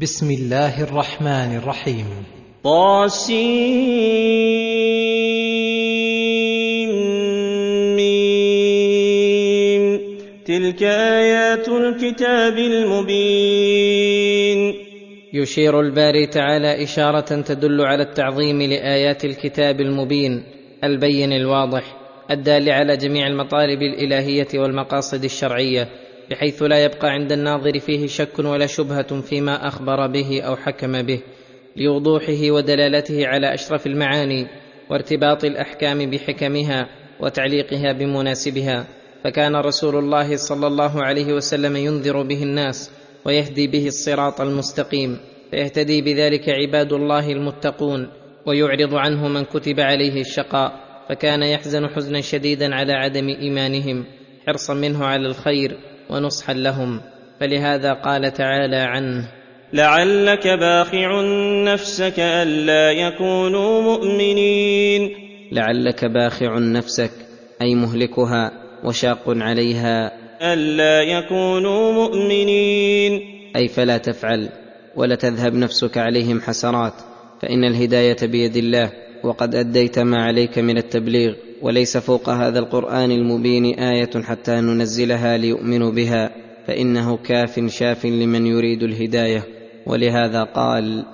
بسم الله الرحمن الرحيم. طاسيم تلك آيات الكتاب المبين. يشير الباري تعالى إشارة تدل على التعظيم لآيات الكتاب المبين البين الواضح الدال على جميع المطالب الإلهية والمقاصد الشرعية. بحيث لا يبقى عند الناظر فيه شك ولا شبهة فيما أخبر به أو حكم به لوضوحه ودلالته على أشرف المعاني وارتباط الأحكام بحكمها وتعليقها بمناسبها. فكان رسول الله صلى الله عليه وسلم ينذر به الناس ويهدي به الصراط المستقيم فيهتدي بذلك عباد الله المتقون ويعرض عنه من كتب عليه الشقاء. فكان يحزن حزنا شديدا على عدم إيمانهم حرصا منه على الخير ونصحا لهم. فلهذا قال تعالى عنه لعلك باخع نفسك ألا يكونوا مؤمنين. لعلك باخع نفسك أي مهلكها وشاق عليها. ألا يكونوا مؤمنين. أي فلا تفعل ولا تذهب نفسك عليهم حسرات فإن الهداية بيد الله وقد أديت ما عليك من التبليغ. وليس فوق هذا القرآن المبين آية حتى ننزلها ليؤمنوا بها فإنه كاف شاف لمن يريد الهداية ولهذا قال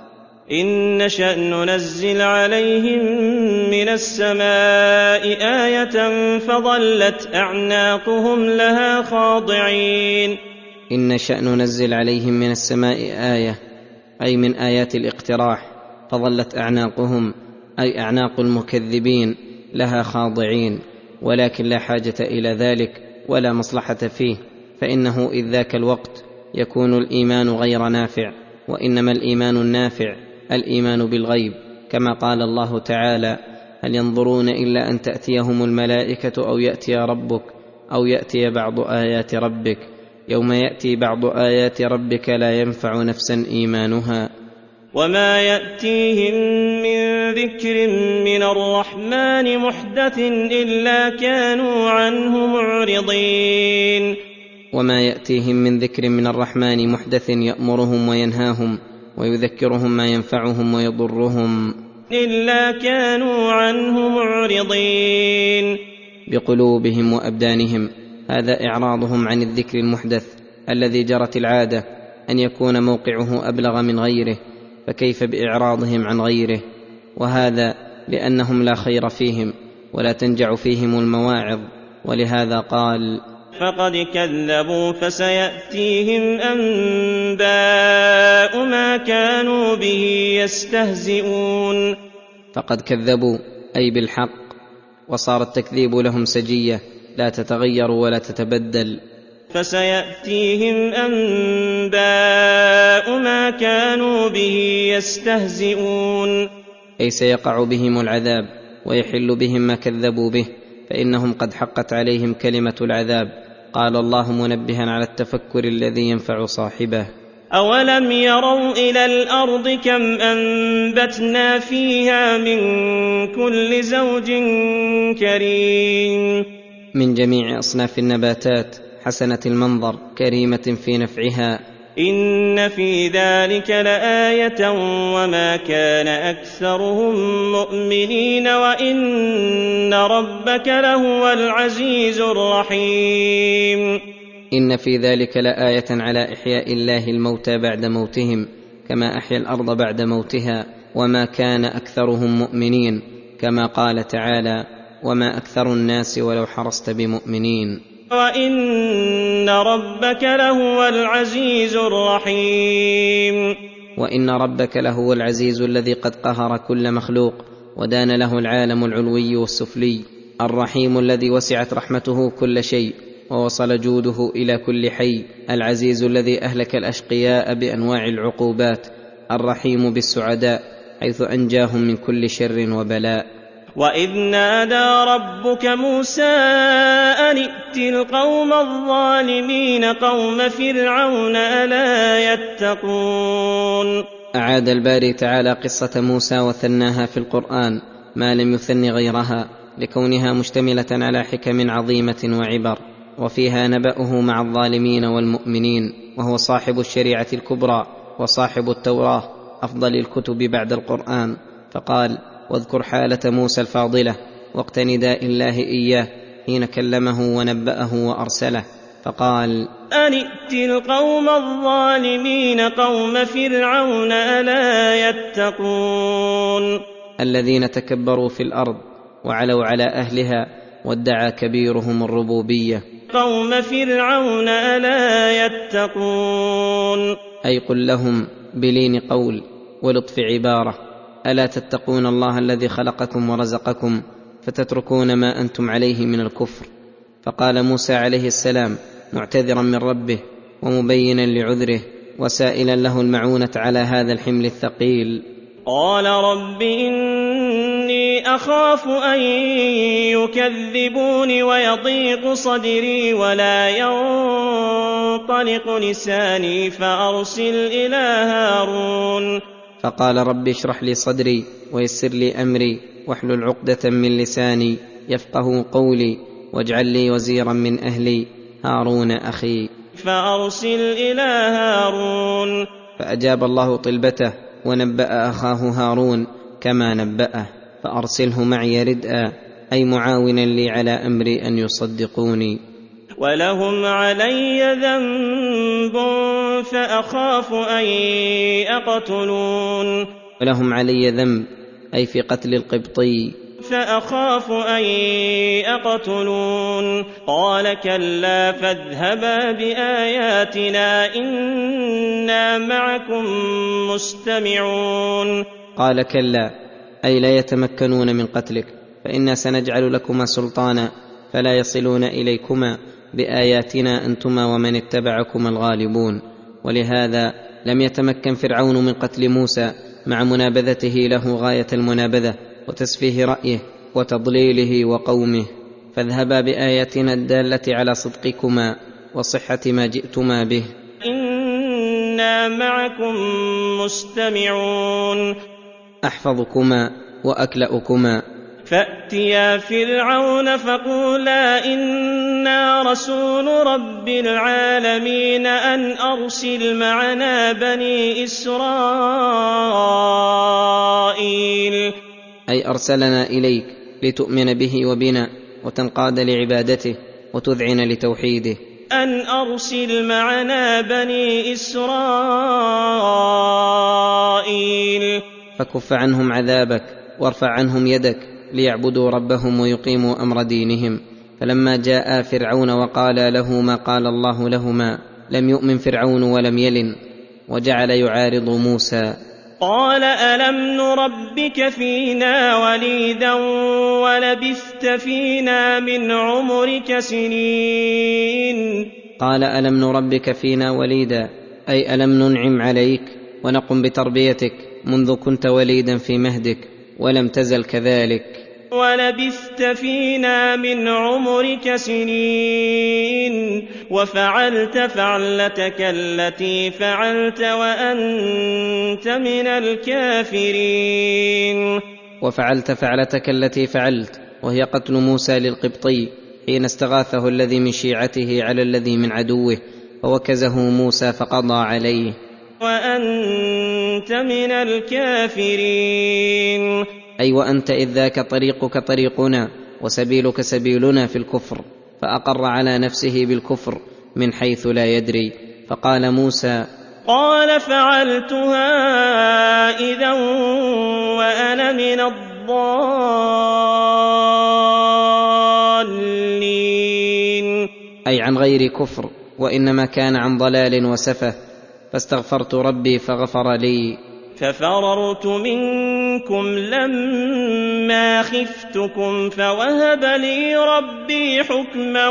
إن نشأ ننزل عليهم من السماء آية فظلت أعناقهم لها خاضعين. إن نشأ ننزل عليهم من السماء آية أي من آيات الاقتراح فظلت أعناقهم أي أعناق المكذبين. لها خاضعين ولكن لا حاجة إلى ذلك ولا مصلحة فيه فإنه إذ ذاك الوقت يكون الإيمان غير نافع وإنما الإيمان النافع الإيمان بالغيب كما قال الله تعالى هل ينظرون إلا أن تأتيهم الملائكة أو يأتي ربك أو يأتي بعض آيات ربك يوم يأتي بعض آيات ربك لا ينفع نفسا إيمانها. وما يأتيهم من ذكر من الرحمن محدث إلا كانوا عنه معرضين وما ياتيهم من ذكر من الرحمن محدث يامرهم وينهاهم ويذكرهم ما ينفعهم ويضرهم إلا كانوا عنه معرضين بقلوبهم وابدانهم هذا اعراضهم عن الذكر المحدث الذي جرت العاده ان يكون موقعه ابلغ من غيره فكيف بإعراضهم عن غيره؟ وهذا لأنهم لا خير فيهم ولا تنجع فيهم المواعظ. ولهذا قال فقد كذبوا فسيأتيهم أنباء ما كانوا به يستهزئون. فقد كذبوا أي بالحق وصار التكذيب لهم سجية لا تتغير ولا تتبدل. فسيأتيهم أنباء ما كانوا به يستهزئون. أي سيقع بهم العذاب ويحل بهم ما كذبوا به فإنهم قد حقت عليهم كلمة العذاب. قال الله منبها على التفكر الذي ينفع صاحبه. أولم يروا إلى الأرض كم أنبتنا فيها من كل زوج كريم. من جميع أصناف النباتات حسنة المنظر كريمة في نفعها. إن في ذلك لآية وما كان أكثرهم مؤمنين وإن ربك لهو العزيز الرحيم. إن في ذلك لآية على إحياء الله الموتى بعد موتهم كما أحيا الأرض بعد موتها وما كان أكثرهم مؤمنين كما قال تعالى وما أكثر الناس ولو حرصت بمؤمنين وإن ربك لهو العزيز الرحيم وان ربك لهو العزيز الذي قد قهر كل مخلوق ودان له العالم العلوي والسفلي الرحيم الذي وسعت رحمته كل شيء ووصل جوده إلى كل حي العزيز الذي اهلك الاشقياء بانواع العقوبات الرحيم بالسعداء حيث انجاهم من كل شر وبلاء وإذ نادى ربك موسى أن ائت القوم الظالمين قوم فرعون ألا يتقون أعاد الباري تعالى قصة موسى وثناها في القرآن ما لم يثن غيرها لكونها مشتملة على حكم عظيمة وعبر وفيها نبأه مع الظالمين والمؤمنين وهو صاحب الشريعة الكبرى وصاحب التوراة أفضل الكتب بعد القرآن فقال واذكر حالة موسى الفاضلة وقت نداء الله إياه حين كلمه ونبأه وأرسله. فقال أن ائت القوم الظالمين قوم فرعون ألا يتقون؟ الذين تكبروا في الأرض وعلوا على أهلها وادعى كبيرهم الربوبية. قوم فرعون ألا يتقون؟ أي قل لهم بلين قول ولطف عبارة. ألا تتقون الله الذي خلقكم ورزقكم فتتركون ما أنتم عليه من الكفر؟ فقال موسى عليه السلام معتذرا من ربه ومبينا لعذره وسائلا له المعونة على هذا الحمل الثقيل. قال رب إني أخاف أن يكذبون ويضيق صدري ولا ينطلق لساني فأرسل إلى هارون. فقال رب اشرح لي صدري ويسر لي أمري واحلل عقدة من لساني يفقه قولي واجعل لي وزيرا من أهلي. هارون أخي. فأرسل إلى هارون. فأجاب الله طلبته ونبأ أخاه هارون كما نبأه. فأرسله معي ردءا أي معاونا لي على أمري أن يصدقوني. ولهم علي ذنب فأخاف أن يقتلون ولهم علي ذنب أي في قتل القبطي. فأخاف أن يقتلون قال كلا فاذهبا بآياتنا إنا معكم مستمعون قال كلا اي لا يتمكنون من قتلك فإنا سنجعل لكما سلطانا فلا يصلون إليكما. بآياتنا أنتما ومن اتبعكما الغالبون ولهذا لم يتمكن فرعون من قتل موسى مع منابذته له غاية المنابذة وتسفيه رأيه وتضليله وقومه. فاذهبا بآياتنا الدالة على صدقكما وصحة ما جئتما به. إنا معكم مستمعون. أحفظكما وأكلأكما. فأتيا فرعون فقولا إنا رسول رب العالمين أن أرسل معنا بني إسرائيل. أي أرسلنا إليك لتؤمن به وبنا وتنقاد لعبادته وتذعن لتوحيده. أن أرسل معنا بني إسرائيل. فكف عنهم عذابك وارفع عنهم يدك ليعبدوا ربهم ويقيموا أمر دينهم. فلما جاء فرعون وقال له ما قال الله لهما لم يؤمن فرعون ولم يلن وجعل يعارض موسى. قال ألم نربك فينا وليدا ولبثت فينا من عمرك سنين؟ قال ألم نربك فينا وليدا أي ألم ننعم عليك ونقم بتربيتك منذ كنت وليدا في مهدك ولم تزل كذلك. ولبثت فينا من عمرك سنين وفعلت فعلتك التي فعلت وأنت من الكافرين. وفعلت فعلتك التي فعلت وهي قتل موسى للقبطي حين استغاثه الذي من شيعته على الذي من عدوه فوكزه موسى فقضى عليه. وأنت من الكافرين. أي وأنت إذ ذاك طريقك طريقنا وسبيلك سبيلنا في الكفر فأقر على نفسه بالكفر من حيث لا يدري. فقال موسى قال فعلتها إذا وأنا من الضالين. أي عن غير كفر وإنما كان عن ضلال وسفه فاستغفرت ربي فغفر لي. ففررت منكم لما خفتكم فوهب لي ربي حكما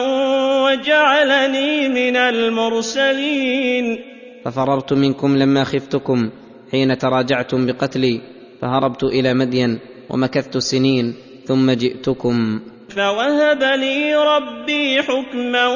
وجعلني من المرسلين. ففررت منكم لما خفتكم حين تراجعتم بقتلي فهربت إلى مدين ومكثت سنين ثم جئتكم. فوهب لي ربي حكما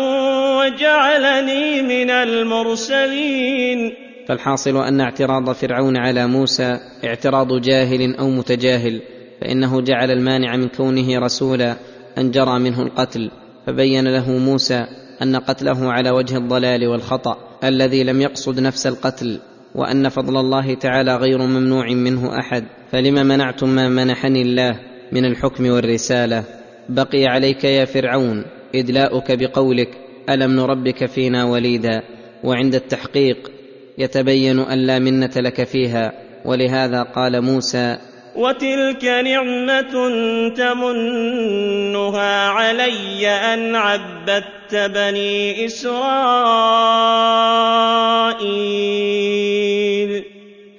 وجعلني من المرسلين. فالحاصل أن اعتراض فرعون على موسى اعتراض جاهل أو متجاهل فإنه جعل المانع من كونه رسولا أن جرى منه القتل فبين له موسى أن قتله على وجه الضلال والخطأ الذي لم يقصد نفس القتل وأن فضل الله تعالى غير ممنوع منه أحد فلم منعتم ما منحني الله من الحكم والرسالة؟ بقي عليك يا فرعون إدلاؤك بقولك ألم نربك فينا وليدا؟ وعند التحقيق يتبين أن لا منة لك فيها ولهذا قال موسى وتلك نعمة تمنها علي أن عبدت بني إسرائيل.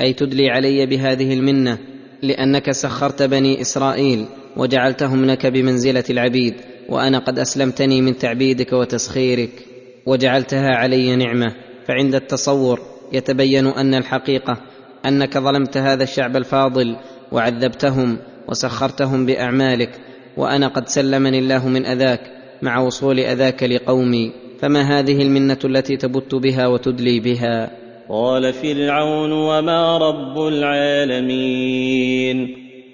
أي تدلي علي بهذه المنة لأنك سخرت بني إسرائيل وجعلتهم لك بمنزلة العبيد وأنا قد أسلمتني من تعبيدك وتسخيرك وجعلتها علي نعمة فعند التصور يتبين أن الحقيقة أنك ظلمت هذا الشعب الفاضل وعذبتهم وسخرتهم بأعمالك وأنا قد سلمني الله من أذاك مع وصول أذاك لقومي فما هذه المنة التي تبت بها وتدلي بها؟ قال فرعون وما رب العالمين.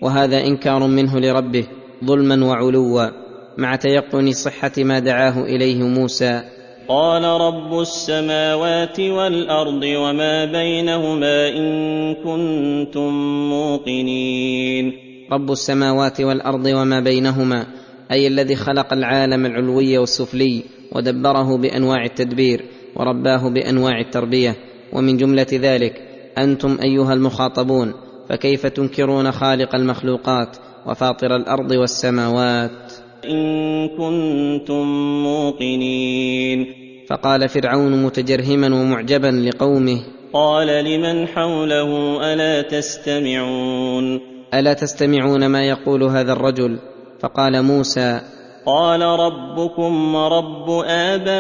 وهذا إنكار منه لربه ظلما وعلوا مع تيقن صحة ما دعاه إليه موسى قال رب السماوات والأرض وما بينهما إن كنتم موقنين. رب السماوات والأرض وما بينهما أي الذي خلق العالم العلوي والسفلي ودبره بأنواع التدبير ورباه بأنواع التربية. ومن جملة ذلك أنتم أيها المخاطبون فكيف تنكرون خالق المخلوقات وفاطر الأرض والسماوات؟ إن كنتم موقنين. فقال فرعون متجرهما ومعجبا لقومه قال لمن حوله ألا تستمعون؟ ألا تستمعون ما يقول هذا الرجل؟ فقال موسى قال ربكم ورب آبائكم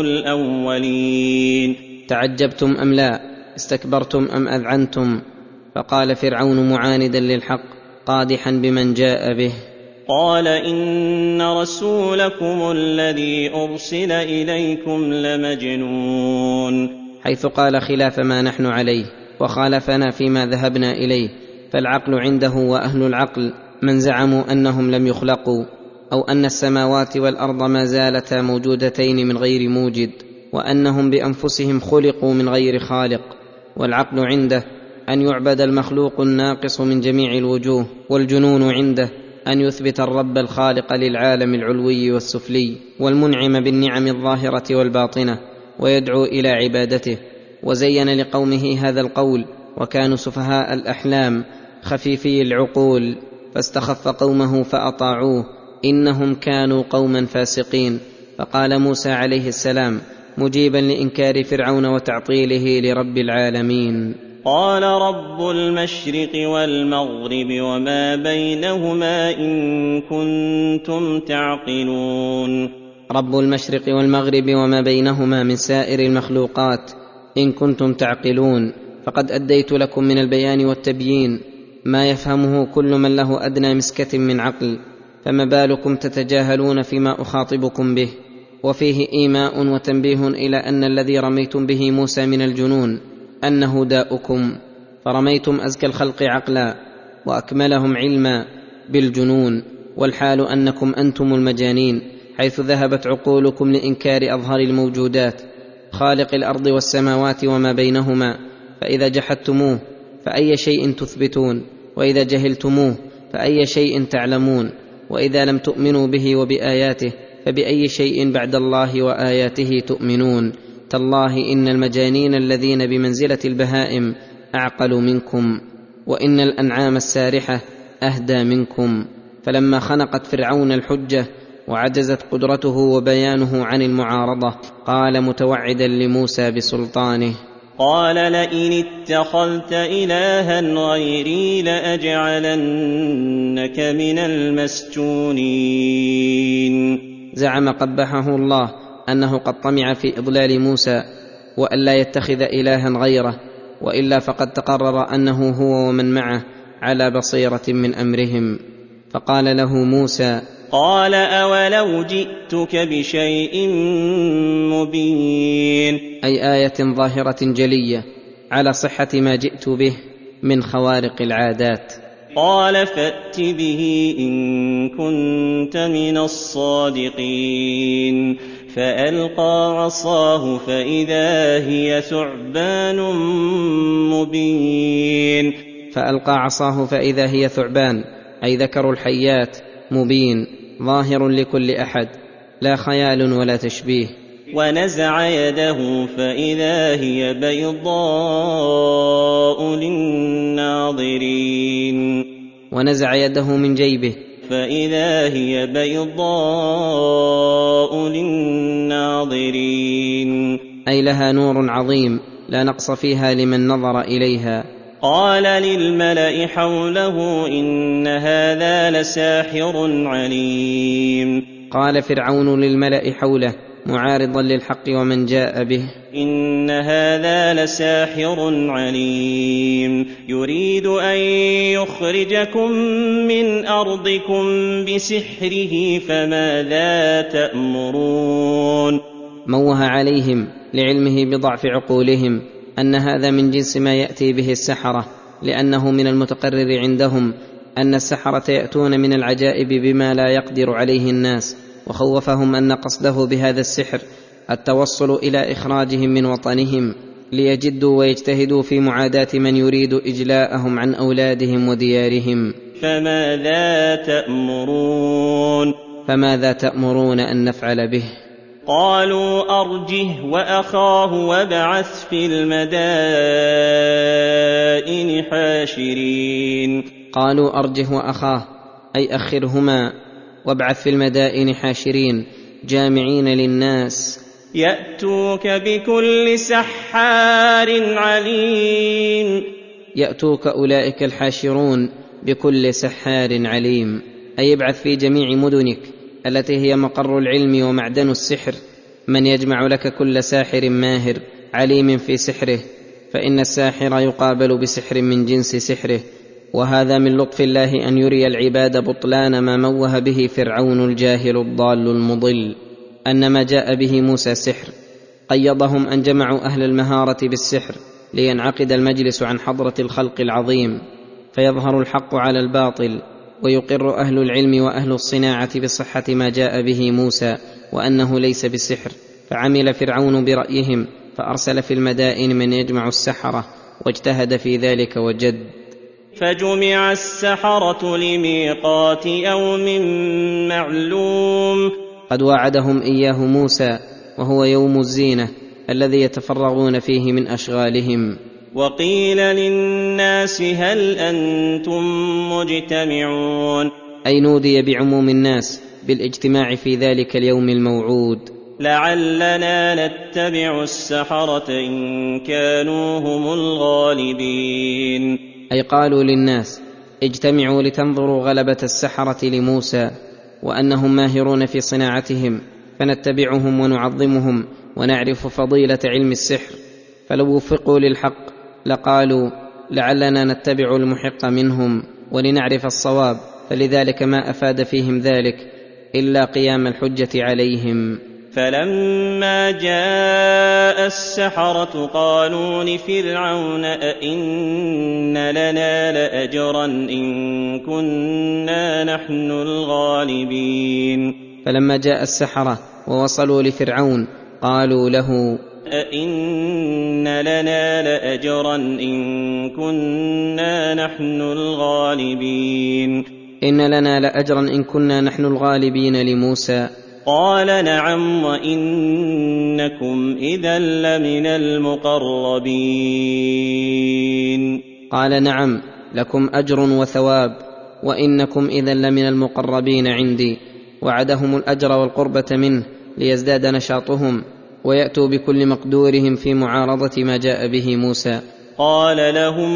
الأولين. تعجبتم أم لا؟ استكبرتم أم أذعنتم؟ فقال فرعون معاندا للحق قادحا بمن جاء به. قال إن رسولكم الذي أرسل إليكم لمجنون. حيث قال خلاف ما نحن عليه وخالفنا فيما ذهبنا إليه فالعقل عنده وأهل العقل من زعموا أنهم لم يخلقوا أو أن السماوات والأرض ما زالتا موجودتين من غير موجد وأنهم بأنفسهم خلقوا من غير خالق والعقل عنده أن يعبد المخلوق الناقص من جميع الوجوه والجنون عنده أن يثبت الرب الخالق للعالم العلوي والسفلي والمنعم بالنعم الظاهرة والباطنة ويدعو إلى عبادته. وزين لقومه هذا القول وكانوا سفهاء الأحلام خفيفي العقول فاستخف قومه فأطاعوه إنهم كانوا قوما فاسقين. فقال موسى عليه السلام مجيبا لإنكار فرعون وتعطيله لرب العالمين. قال رب المشرق والمغرب وما بينهما إن كنتم تعقلون. رب المشرق والمغرب وما بينهما من سائر المخلوقات إن كنتم تعقلون. فقد أديت لكم من البيان والتبيين ما يفهمه كل من له أدنى مسكة من عقل فما بالكم تتجاهلون فيما أخاطبكم به. وفيه إيماء وتنبيه إلى أن الذي رميتم به موسى من الجنون. انه داؤكم فرميتم أزكى الخلق عقلا وأكملهم علما بالجنون والحال أنكم أنتم المجانين حيث ذهبت عقولكم لإنكار اظهر الموجودات خالق الأرض والسماوات وما بينهما فإذا جحدتموه فأي شيء تثبتون وإذا جهلتموه فأي شيء تعلمون وإذا لم تؤمنوا به وبآياته فبأي شيء بعد الله وآياته تؤمنون. تالله إن المجانين الذين بمنزلة البهائم أعقل منكم وإن الأنعام السارحة أهدى منكم. فلما خنقت فرعون الحجة وعجزت قدرته وبيانه عن المعارضة قال متوعدا لموسى بسلطانه قال لئن اتخذت إلها غيري لأجعلنك من المسجونين. زعم قبحه الله أنه قد طمع في إضلال موسى والا يتخذ إلها غيره وإلا فقد تقرر أنه هو ومن معه على بصيرة من أمرهم. فقال له موسى قال أولو جئتك بشيء مبين. أي آية ظاهرة جلية على صحة ما جئت به من خوارق العادات. قال فأت به إن كنت من الصادقين. فألقى عصاه فإذا هي ثعبان مبين. فألقى عصاه فإذا هي ثعبان أي ذكر الحيات مبين ظاهر لكل أحد لا خيال ولا تشبيه. ونزع يده فإذا هي بيضاء للناظرين. ونزع يده من جيبه فإذا هي بيضاء للناظرين أي لها نور عظيم لا نقص فيها لمن نظر إليها. قال للملأ حوله إن هذا لساحر عليم قال فرعون للملأ حوله معارضا للحق ومن جاء به. إن هذا لساحر عليم. يريد أن يخرجكم من أرضكم بسحره فماذا تأمرون؟ موه عليهم لعلمه بضعف عقولهم أن هذا من جنس ما يأتي به السحرة لأنه من المتقرر عندهم أن السحرة يأتون من العجائب بما لا يقدر عليه الناس. وخوفهم أن قصده بهذا السحر التوصل إلى إخراجهم من وطنهم ليجدوا ويجتهدوا في معاداة من يريد إجلاءهم عن أولادهم وديارهم. فماذا تأمرون؟ فماذا تأمرون أن نفعل به؟ قالوا أرجه وأخاه وابعث في المدائن حاشرين. قالوا أرجه وأخاه أي أخرهما. وابعث في المدائن حاشرين جامعين للناس. يأتوك بكل سحار عليم. يأتوك أولئك الحاشرون بكل سحار عليم. أي ابعث في جميع مدنك التي هي مقر العلم ومعدن السحر. من يجمع لك كل ساحر ماهر عليم في سحره فإن الساحر يقابل بسحر من جنس سحره. وهذا من لطف الله أن يري العباد بطلان ما موه به فرعون الجاهل الضال المضل أن ما جاء به موسى سحر قيضهم أن جمعوا أهل المهارة بالسحر لينعقد المجلس عن حضرة الخلق العظيم فيظهر الحق على الباطل ويقر أهل العلم وأهل الصناعة بصحة ما جاء به موسى وأنه ليس بسحر فعمل فرعون برأيهم فأرسل في المدائن من يجمع السحرة واجتهد في ذلك وجد. فجمع السحرة لميقات يوم معلوم. قد وعدهم إياه موسى وهو يوم الزينة الذي يتفرغون فيه من أشغالهم. وقيل للناس هل أنتم مجتمعون؟ أي نودي بعموم الناس بالاجتماع في ذلك اليوم الموعود. لعلنا نتبع السحرة إن كانوا هم الغالبين. أي قالوا للناس اجتمعوا لتنظروا غلبة السحرة لموسى وأنهم ماهرون في صناعتهم فنتبعهم ونعظمهم ونعرف فضيلة علم السحر. فلو وفقوا للحق لقالوا لعلنا نتبع المحق منهم ولنعرف الصواب فلذلك ما أفاد فيهم ذلك إلا قيام الحجة عليهم. فلما جاء السحرة قالوا لفرعون أئن لنا لأجرا إن كنا نحن الغالبين فلما جاء السحره ووصلوا لفرعون قالوا له أئن لنا لأجرا إن كنا نحن الغالبين ان لنا لاجرا ان كنا نحن الغالبين لموسى قال نعم وإنكم إذا لمن المقربين. قال نعم لكم أجر وثواب وإنكم إذا لمن المقربين عندي. وعدهم الأجر والقربة منه ليزداد نشاطهم ويأتوا بكل مقدورهم في معارضة ما جاء به موسى. قال لهم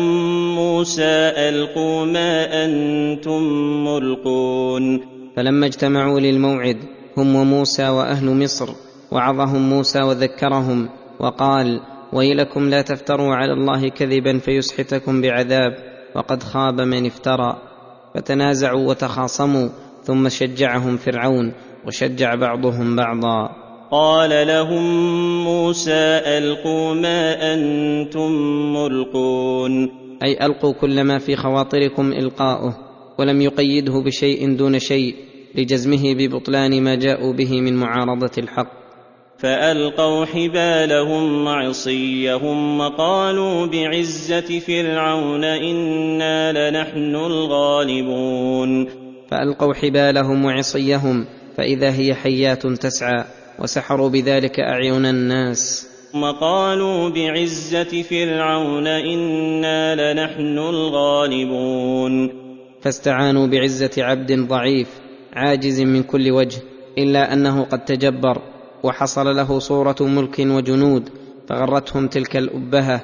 موسى ألقوا ما أنتم ملقون. فلما اجتمعوا للموعد هم وموسى وأهل مصر وعظهم موسى وذكرهم وقال ويلكم لا تفتروا على الله كذبا فيسحتكم بعذاب وقد خاب من افترى. فتنازعوا وتخاصموا ثم شجعهم فرعون وشجع بعضهم بعضا. قال لهم موسى ألقوا ما أنتم ملقون. أي ألقوا كل ما في خواطركم إلقاؤه ولم يقيده بشيء دون شيء. لجزمه ببطلان ما جاءوا به من معارضة الحق. فألقوا حبالهم وعصيهم وقالوا بعزة فرعون إنا لنحن الغالبون. فألقوا حبالهم وعصيهم فإذا هي حيات تسعى وسحروا بذلك أعين الناس. وقالوا بعزة فرعون إنا لنحن الغالبون. فاستعانوا بعزة عبد ضعيف عاجز من كل وجه إلا أنه قد تجبر وحصل له صورة ملك وجنود فغرتهم تلك الأبهة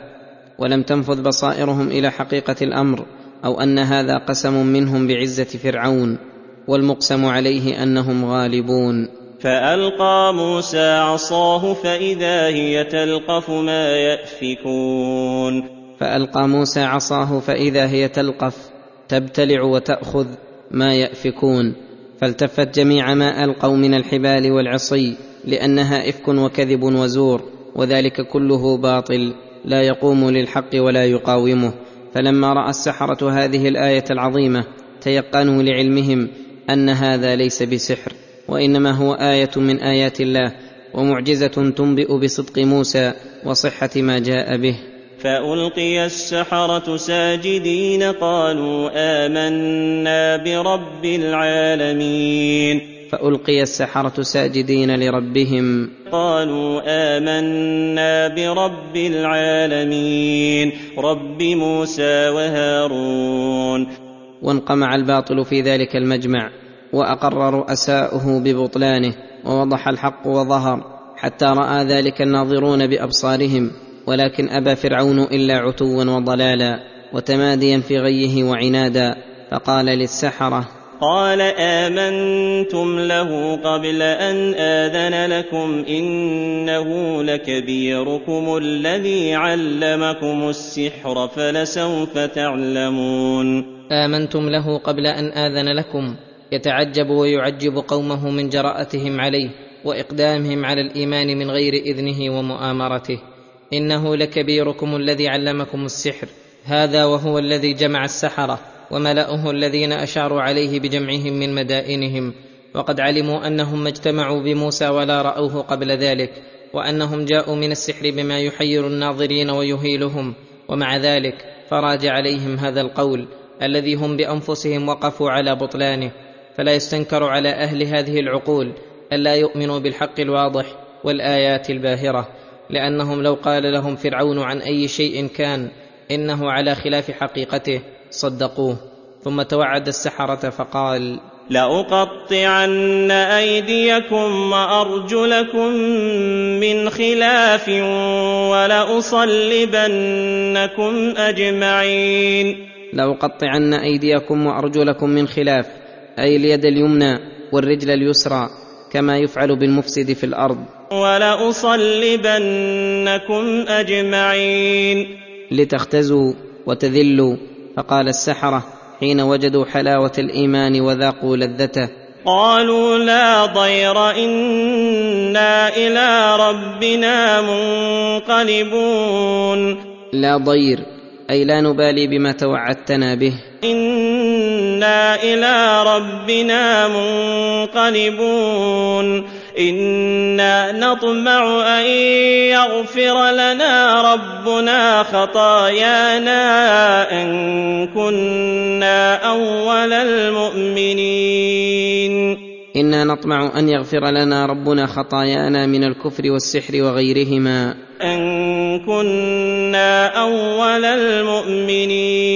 ولم تنفذ بصائرهم إلى حقيقة الأمر أو أن هذا قسم منهم بعزة فرعون والمقسم عليه أنهم غالبون. فألقى موسى عصاه فإذا هي تلقف ما يأفكون. فألقى موسى عصاه فإذا هي تلقف تبتلع وتأخذ ما يأفكون. فالتفت جميع ما القوا من الحبال والعصي لأنها إفك وكذب وزور وذلك كله باطل لا يقوم للحق ولا يقاومه. فلما رأى السحرة هذه الآية العظيمة تيقنوا لعلمهم أن هذا ليس بسحر وإنما هو آية من آيات الله ومعجزة تنبئ بصدق موسى وصحة ما جاء به. فألقي السحرة ساجدين قالوا آمنا برب العالمين. فألقي السحرة ساجدين لربهم. قالوا آمنا برب العالمين. رب موسى وهارون. وانقمع الباطل في ذلك المجمع وأقر رؤساؤه ببطلانه ووضح الحق وظهر حتى رأى ذلك الناظرون بأبصارهم. ولكن ابى فرعون إلا عتوا وضلالا وتماديا في غيه وعنادا فقال للسحرة قال آمنتم له قبل أن آذن لكم إنه لكبيركم الذي علمكم السحر فلسوف تعلمون آمنتم له قبل أن آذن لكم يتعجب ويعجب قومه من جراءتهم عليه وإقدامهم على الإيمان من غير إذنه ومؤامرته إنه لكبيركم الذي علمكم السحر. هذا وهو الذي جمع السحرة وملأه الذين أشاروا عليه بجمعهم من مدائنهم. وقد علموا أنهم ما اجتمعوا بموسى ولا رأوه قبل ذلك وأنهم جاءوا من السحر بما يحير الناظرين ويهيلهم. ومع ذلك فراج عليهم هذا القول الذي هم بأنفسهم وقفوا على بطلانه. فلا يستنكر على أهل هذه العقول الا يؤمنوا بالحق الواضح والآيات الباهرة. لأنهم لو قال لهم فرعون عن أي شيء كان إنه على خلاف حقيقته صدقوه. ثم توعد السحرة فقال لاقطعن أيديكم وأرجلكم من خلاف ولأصلبنكم أجمعين. لاقطعن أيديكم وأرجلكم من خلاف أي اليد اليمنى والرجل اليسرى كما يفعل بالمفسد في الأرض. ولأصلبنكم أجمعين. لتختزوا وتذلوا فقال السحرة حين وجدوا حلاوة الإيمان وذاقوا لذته. قالوا لا ضير إنا إلى ربنا منقلبون. لا ضير أي لا نبالي بما توعدتنا به. إنا إلى ربنا منقلبون. أنا نطمع ان يغفر لنا ربنا خطايانا ان كنا اول المؤمنين. أنا نطمع ان يغفر لنا ربنا خطايانا من الكفر والسحر وغيرهما. ان كنا اول المؤمنين.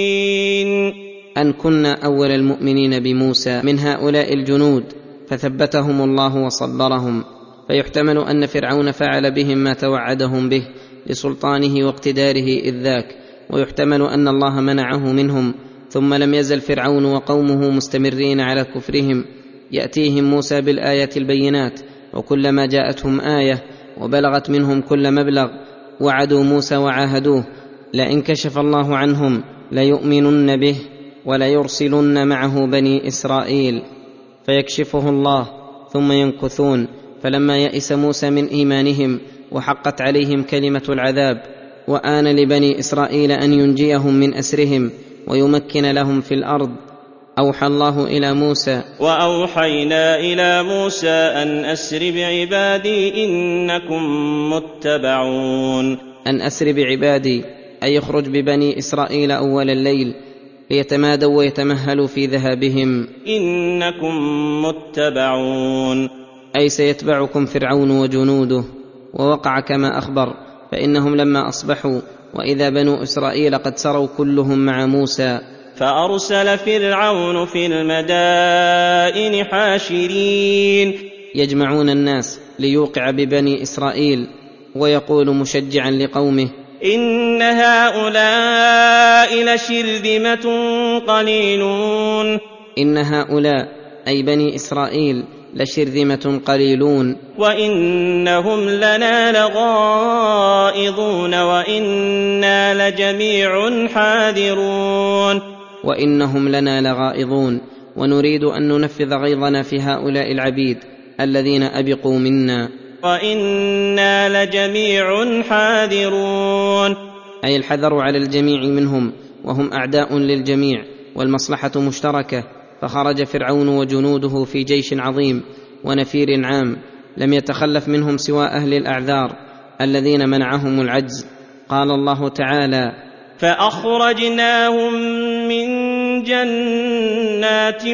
ان كنا اول المؤمنين بموسى من هؤلاء الجنود. فثبتهم الله وصبرهم فيحتمل أن فرعون فعل بهم ما توعدهم به لسلطانه واقتداره إذ ذاك ويحتمل أن الله منعه منهم ثم لم يزل فرعون وقومه مستمرين على كفرهم يأتيهم موسى بالايات البينات وكلما جاءتهم آية وبلغت منهم كل مبلغ وعدوا موسى وعاهدوه لئن كشف الله عنهم ليؤمنن به وليرسلن معه بني إسرائيل. فيكشفه الله ثم ينكثون. فلما يئس موسى من إيمانهم وحقت عليهم كلمة العذاب وآن لبني إسرائيل أن ينجيهم من أسرهم ويمكن لهم في الأرض. أوحى الله إلى موسى. وأوحينا إلى موسى أن أسر بعبادي إنكم متبعون. أن أسر بعبادي أي يخرج ببني إسرائيل أول الليل. ليتمادوا ويتمهلوا في ذهابهم. إنكم متبعون. أي سيتبعكم فرعون وجنوده ووقع كما أخبر فإنهم لما أصبحوا وإذا بنو إسرائيل قد سروا كلهم مع موسى. فأرسل فرعون في المدائن حاشرين. يجمعون الناس ليوقع ببني إسرائيل ويقول مشجعا لقومه ان هؤلاء لشرذمه قليلون ان هؤلاء أي بني اسرائيل لشرذمه قليلون وانهم لنا لغائظون وأنا لجميع حاذرون وانهم لنا لغائظون ونريد ان ننفذ غيظنا في هؤلاء العبيد الذين ابقوا منا. وأنا لجميع حاذرون أي الحذر على الجميع منهم وهم أعداء للجميع والمصلحة مشتركة فخرج فرعون وجنوده في جيش عظيم ونفير عام لم يتخلف منهم سوى أهل الأعذار الذين منعهم العجز. قال الله تعالى فاخرجناهم من جنات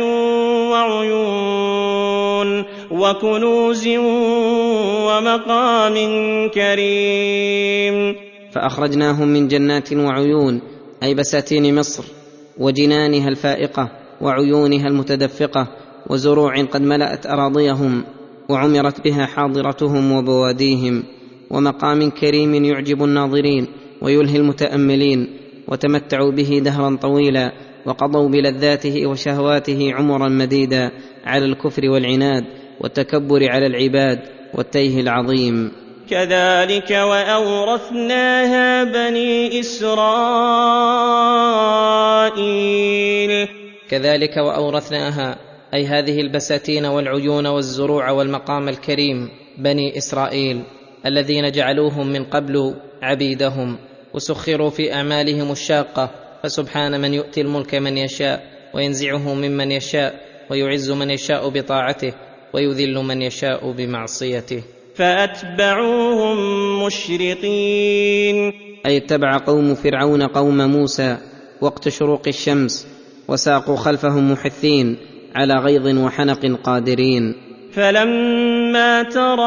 وعيون وكنوز ومقام كريم. فأخرجناهم من جنات وعيون أي بساتين مصر وجنانها الفائقة وعيونها المتدفقة وزروع قد ملأت أراضيهم وعمرت بها حاضرتهم وبواديهم ومقام كريم يعجب الناظرين ويلهي المتأملين وتمتعوا به دهرا طويلا وقضوا بلذاته وشهواته عمرا مديدا على الكفر والعناد والتكبر على العباد والتيه العظيم. كذلك وأورثناها بني إسرائيل. كذلك وأورثناها أي هذه البساتين والعيون والزروع والمقام الكريم بني إسرائيل الذين جعلوهم من قبل عبيدهم وسخروا في أعمالهم الشاقة فسبحان من يؤتي الملك من يشاء وينزعه ممن يشاء ويعز من يشاء بطاعته ويذل من يشاء بمعصيته. فأتبعوهم مشرقين. أي اتبع قوم فرعون قوم موسى وقت شروق الشمس وساقوا خلفهم محثين على غيظ وحنق قادرين. فلما تراءى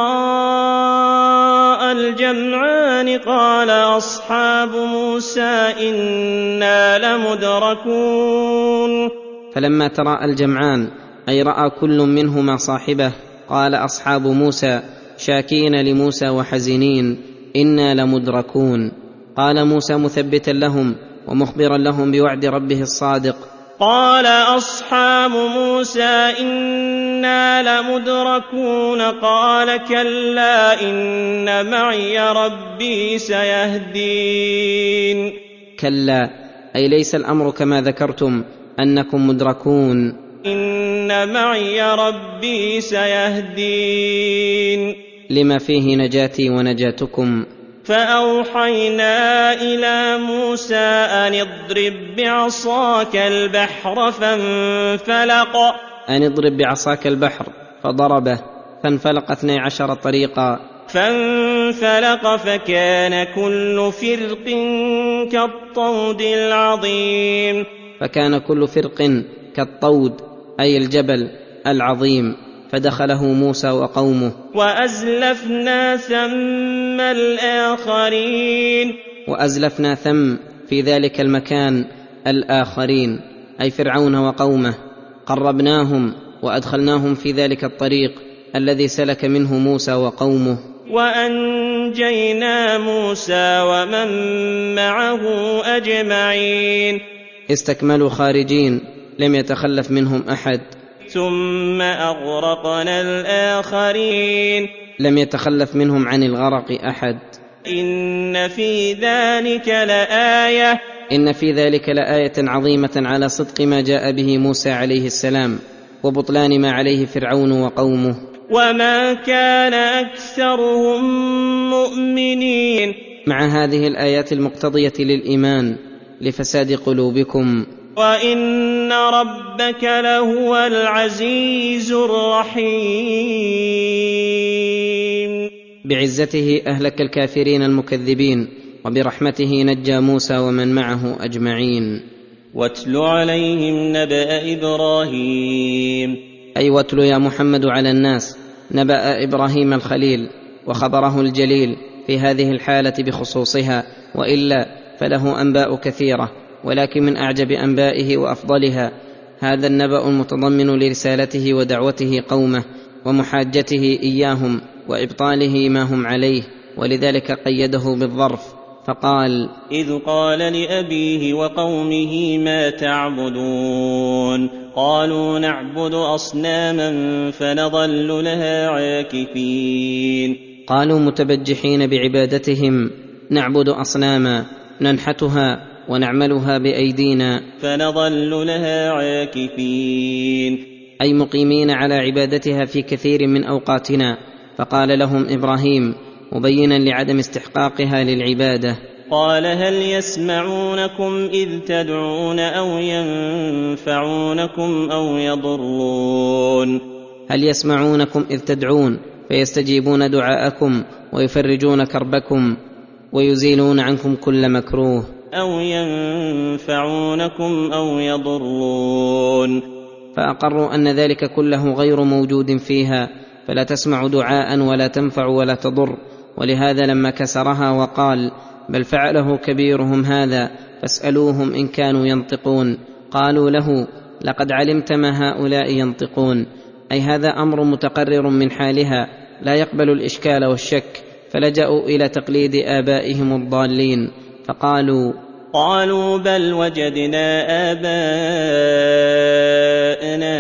الجمعان قال أصحاب موسى إنا لمدركون. فلما تراءى الجمعان أي رأى كل منهما صاحبه. قال أصحاب موسى شاكين لموسى وحزنين إنا لمدركون. قال موسى مثبتا لهم ومخبرا لهم بوعد ربه الصادق. قال أصحاب موسى إنا لمدركون. قال كلا إن معي ربي سيهدين. كلا أي ليس الأمر كما ذكرتم أنكم مدركون. إن معي ربي سيهدين. لما فيه نجاتي ونجاتكم. فأوحينا إلى موسى أن اضرب بعصاك البحر فانفلق. أن اضرب بعصاك البحر فضربه فانفلق اثني عشر طريقا. فانفلق فكان كل فرق كالطود العظيم. فكان كل فرق كالطود أي الجبل العظيم فدخله موسى وقومه. وأزلفنا ثم الآخرين. وأزلفنا ثم في ذلك المكان الآخرين أي فرعون وقومه. قربناهم وأدخلناهم في ذلك الطريق الذي سلك منه موسى وقومه. وأنجينا موسى ومن معه أجمعين. استكملوا خارجين لم يتخلف منهم أحد. ثم أغرقنا الآخرين. لم يتخلف منهم عن الغرق أحد. إن في ذلك لآية. إن في ذلك لآية عظيمة على صدق ما جاء به موسى عليه السلام وبطلان ما عليه فرعون وقومه. وما كان أكثرهم مؤمنين. مع هذه الآيات المقتضية للإيمان لفساد قلوبكم وان ربك لهو العزيز الرحيم بعزته أهلك الكافرين المكذبين وبرحمته نجى موسى ومن معه أجمعين. واتل عليهم نبأ إبراهيم. أي واتل يا محمد على الناس نبأ إبراهيم الخليل وخبره الجليل في هذه الحالة بخصوصها وإلا فله أنباء كثيرة. ولكن من أعجب أنبائه وأفضلها هذا النبأ المتضمن لرسالته ودعوته قومه ومحاجته إياهم وإبطاله ما هم عليه ولذلك قيده بالظرف فقال إذ قال لأبيه وقومه ما تعبدون؟ قالوا نعبد أصناما فنظل لها عاكفين. قالوا متبجحين بعبادتهم نعبد أصناما ننحتها ونعملها بأيدينا. فنظل لها عاكفين. أي مقيمين على عبادتها في كثير من أوقاتنا. فقال لهم إبراهيم مبينا لعدم استحقاقها للعبادة. قال هل يسمعونكم إذ تدعون أو ينفعونكم أو يضرون؟ هل يسمعونكم إذ تدعون فيستجيبون دعاءكم ويفرجون كربكم ويزيلون عنكم كل مكروه. أو ينفعونكم أو يضرون فأقروا أن ذلك كله غير موجود فيها فلا تسمع دعاء ولا تنفع ولا تضر. ولهذا لما كسرها وقال بل فعله كبيرهم هذا فاسألوهم إن كانوا ينطقون قالوا له لقد علمت ما هؤلاء ينطقون أي هذا أمر متقرر من حالها لا يقبل الإشكال والشك فلجأوا إلى تقليد آبائهم الضالين. فقالوا قالوا بل وجدنا آباءنا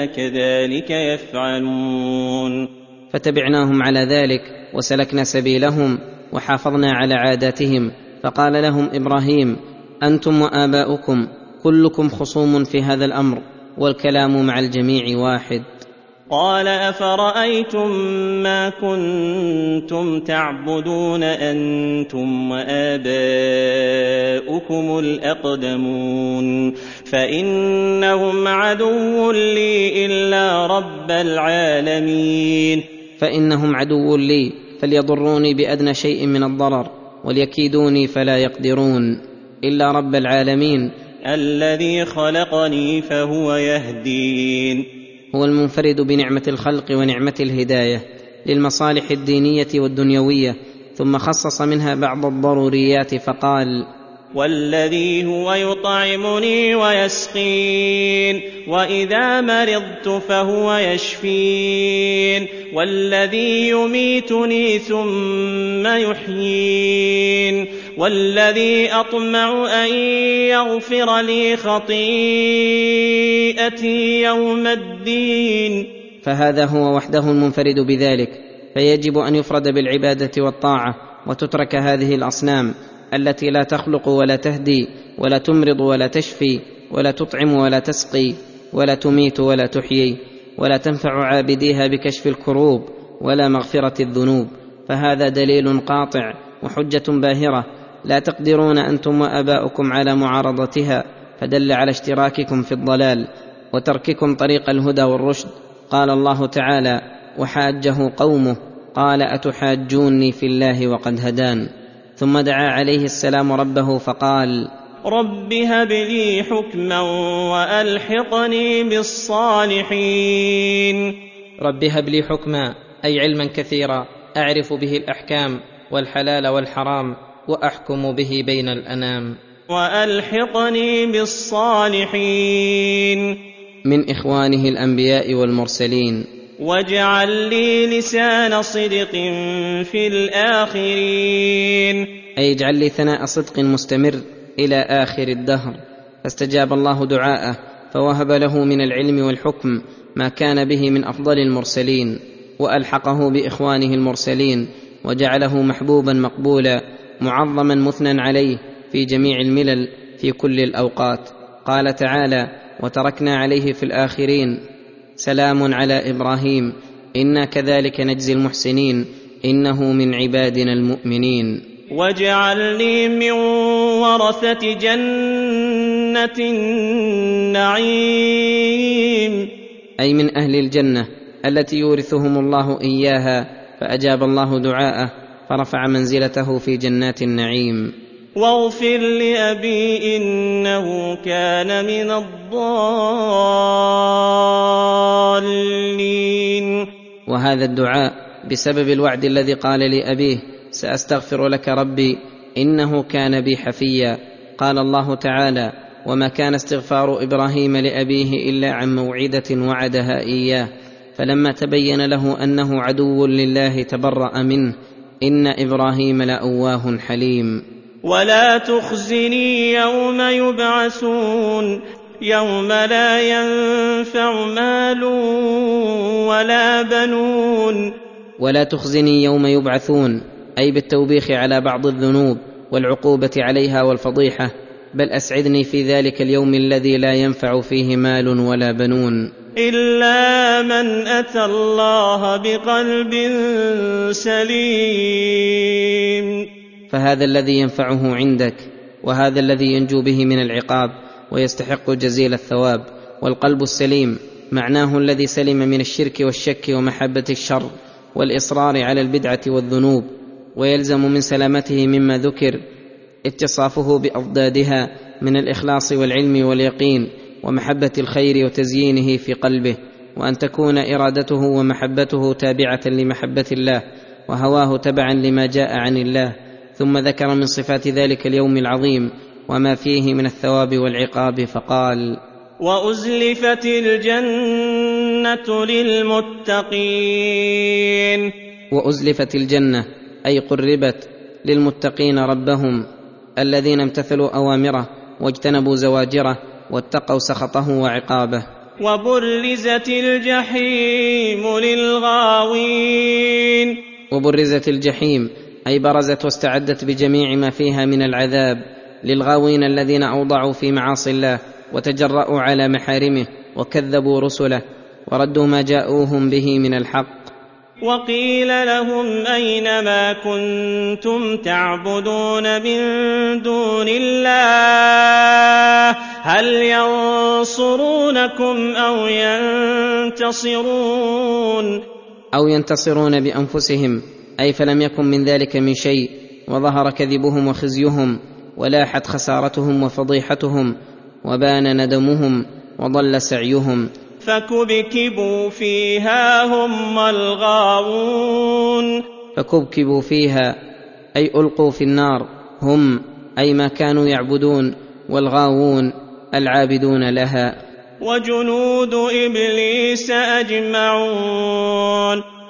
كذلك يفعلون. فتبعناهم على ذلك وسلكنا سبيلهم وحافظنا على عاداتهم. فقال لهم إبراهيم أنتم وآباؤكم كلكم خصوم في هذا الأمر والكلام مع الجميع واحد. قال أفرأيتم ما كنتم تعبدون أنتم وآباؤكم الأقدمون فإنهم عدو لي إلا رب العالمين فإنهم عدو لي فليضروني بأدنى شيء من الضرر وليكيدوني فلا يقدرون إلا رب العالمين. الذي خلقني فهو يهدين. هو المنفرد بنعمة الخلق ونعمة الهداية للمصالح الدينية والدنيوية ثم خصص منها بعض الضروريات فقال والذي هو يطعمني ويسقين وإذا مرضت فهو يشفين والذي يميتني ثم يحيين. والذي أطمع أن يغفر لي خطيئتي يوم الدين. فهذا هو وحده المنفرد بذلك فيجب أن يفرد بالعبادة والطاعة وتترك هذه الأصنام التي لا تخلق ولا تهدي ولا تمرض ولا تشفي ولا تطعم ولا تسقي ولا تميت ولا تحيي ولا تنفع عابديها بكشف الكروب ولا مغفرة الذنوب. فهذا دليل قاطع وحجة باهرة لا تقدرون أنتم وأباؤكم على معارضتها فدل على اشتراككم في الضلال وترككم طريق الهدى والرشد. قال الله تعالى وحاجه قومه قال أتحاجوني في الله وقد هدان ثم دعا عليه السلام ربه فقال رب هب لي حكما وألحقني بالصالحين رب هب لي حكما أي علما كثيرا أعرف به الأحكام والحلال والحرام. وأحكم به بين الأنام. وألحقني بالصالحين. من إخوانه الأنبياء والمرسلين. واجعل لي لسان صدق في الآخرين. أي اجعل لي ثناء صدق مستمر إلى آخر الدهر. فاستجاب الله دعاءه فوهب له من العلم والحكم ما كان به من أفضل المرسلين. وألحقه بإخوانه المرسلين وجعله محبوبا مقبولا. معظما مثنى عليه في جميع الملل في كل الأوقات. قال تعالى وتركنا عليه في الآخرين. سلام على إبراهيم. إنا كذلك نجزي المحسنين. إنه من عبادنا المؤمنين. واجعل لي من ورثة جنة النعيم. أي من أهل الجنة التي يورثهم الله إياها فأجاب الله دعاءه. فرفع منزلته في جنات النعيم. واغفر لأبي إنه كان من الضالين. وهذا الدعاء بسبب الوعد الذي قال لأبيه سأستغفر لك ربي إنه كان بي حفيا. قال الله تعالى وما كان استغفار إبراهيم لأبيه إلا عن موعدة وعدها إياه. فلما تبين له أنه عدو لله تبرأ منه إن إبراهيم لأواه حليم. ولا تخزني يوم يبعثون يوم لا ينفع مال ولا بنون. ولا تخزني يوم يبعثون أي بالتوبيخ على بعض الذنوب والعقوبة عليها والفضيحة بل أسعدني في ذلك اليوم الذي لا ينفع فيه مال ولا بنون. إلا من أتى الله بقلب سليم. فهذا الذي ينفعه عندك وهذا الذي ينجو به من العقاب ويستحق جزيل الثواب والقلب السليم معناه الذي سلم من الشرك والشك ومحبة الشر والإصرار على البدعة والذنوب ويلزم من سلامته مما ذكر اتصافه بأضدادها من الإخلاص والعلم واليقين ومحبة الخير وتزيينه في قلبه وأن تكون إرادته ومحبته تابعة لمحبة الله وهواه تبعا لما جاء عن الله ثم ذكر من صفات ذلك اليوم العظيم وما فيه من الثواب والعقاب فقال وأزلفت الجنة للمتقين. وأزلفت الجنة أي قربت للمتقين ربهم الذين امتثلوا أوامره واجتنبوا زواجره واتقوا سخطه وعقابه. وبرزت الجحيم للغاوين. وبرزت الجحيم أي برزت واستعدت بجميع ما فيها من العذاب للغاوين الذين أوضعوا في معاصي الله وتجرأوا على محارمه وكذبوا رسله وردوا ما جاءوهم به من الحق. وقيل لهم أين ما كنتم تعبدون من دون الله؟ هل ينصرونكم أو ينتصرون؟ أو ينتصرون بأنفسهم؟ أي فلم يكن من ذلك من شيء؟ وظهر كذبهم وخزيهم ولاحت خسارتهم وفضيحتهم وبان ندمهم وضل سعيهم. فكبكبوا فيها هم الغاوون. فكبكبوا فيها أي ألقوا في النار هم أي ما كانوا يعبدون والغاوون العابدون لها. وجنود إبليس أجمعون.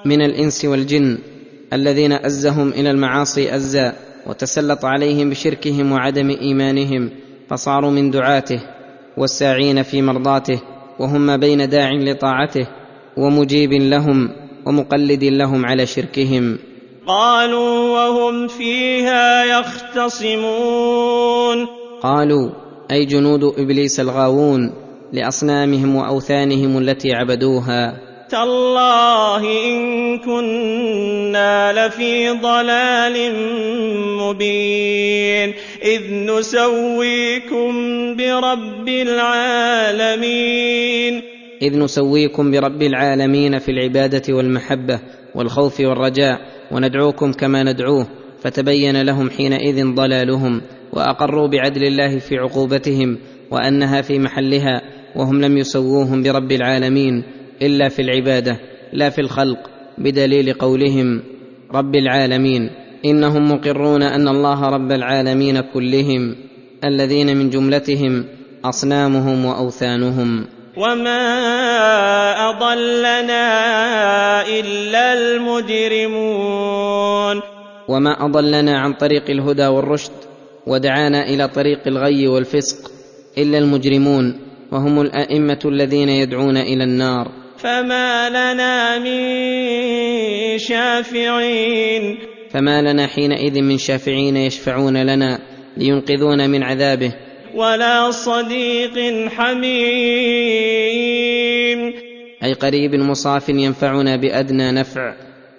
من الإنس والجن الذين أزهم إلى المعاصي أزا وتسلط عليهم بشركهم وعدم إيمانهم فصاروا من دعاته والساعين في مرضاته وهم ما بين داع لطاعته ومجيب لهم ومقلد لهم على شركهم. قالوا وهم فيها يختصمون. قالوا أي جنود إبليس الغاوون لأصنامهم وأوثانهم التي عبدوها. تالله إن كنا لفي ضلال مبين. إذ نسويكم برب العالمين. إذ نسويكم برب العالمين في العبادة والمحبة والخوف والرجاء وندعوكم كما ندعوه فتبين لهم حينئذ ضلالهم وأقروا بعدل الله في عقوبتهم وأنها في محلها وهم لم يسووهم برب العالمين. إلا في العبادة لا في الخلق بدليل قولهم رب العالمين. إنهم مقرون أن الله رب العالمين كلهم الذين من جملتهم أصنامهم وأوثانهم. وما أضلنا إلا المجرمون. وما اضلنا عن طريق الهدى والرشد ودعانا إلى طريق الغي والفسق الا المجرمون. وهم الائمه الذين يدعون إلى النار. فما لنا من شافعين فما لنا حينئذ من شافعين يشفعون لنا لينقذونا من عذابه. ولا صديق حميم أي قريب مصاف ينفعنا بأدنى نفع.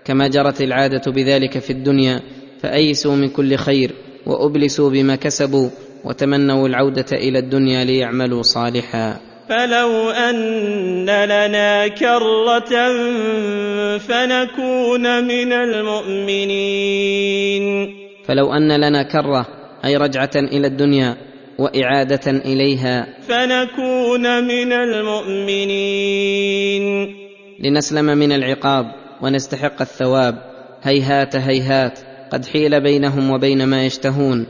كما جرت العادة بذلك في الدنيا فأيسوا من كل خير وأبلسوا بما كسبوا وتمنوا العودة إلى الدنيا ليعملوا صالحا. فلو أن لنا كرة فنكون من المؤمنين. فلو أن لنا كرة أي رجعة إلى الدنيا وإعادة إليها. فنكون من المؤمنين. لنسلم من العقاب ونستحق الثواب. هيهات هيهات قد حيل بينهم وبين ما يشتهون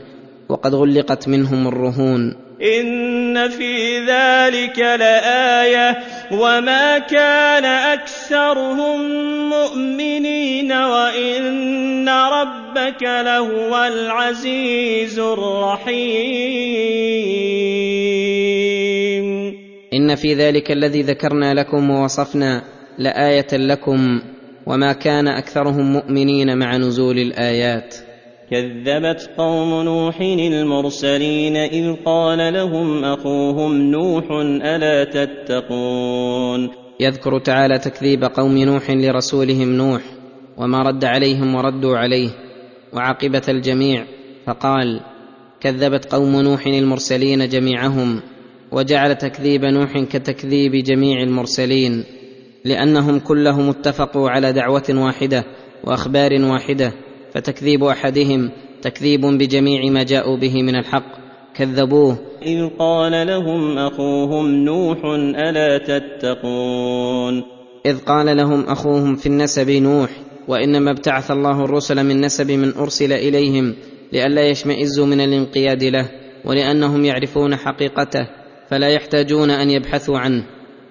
وقد غلقت منهم الرهون. ان في ذلك لايه وما كان اكثرهم مؤمنين وان ربك لهو العزيز الرحيم ان في ذلك الذي ذكرنا لكم ووصفنا لايه لكم وما كان اكثرهم مؤمنين مع نزول الايات كذبت قوم نوح المرسلين إذ قال لهم أخوهم نوح ألا تتقون يذكر تعالى تكذيب قوم نوح لرسولهم نوح وما رد عليهم وردوا عليه وعاقبة الجميع فقال كذبت قوم نوح المرسلين جميعهم وجعل تكذيب نوح كتكذيب جميع المرسلين لأنهم كلهم اتفقوا على دعوة واحدة وأخبار واحدة فتكذيب أحدهم تكذيب بجميع ما جاءوا به من الحق. كذبوه. إذ قال لهم أخوهم نوح ألا تتقون؟ إذ قال لهم أخوهم في النسب نوح وإنما ابتعث الله الرسل من نسب من أرسل إليهم لئلا يشمئزوا من الانقياد له ولأنهم يعرفون حقيقته فلا يحتاجون أن يبحثوا عنه.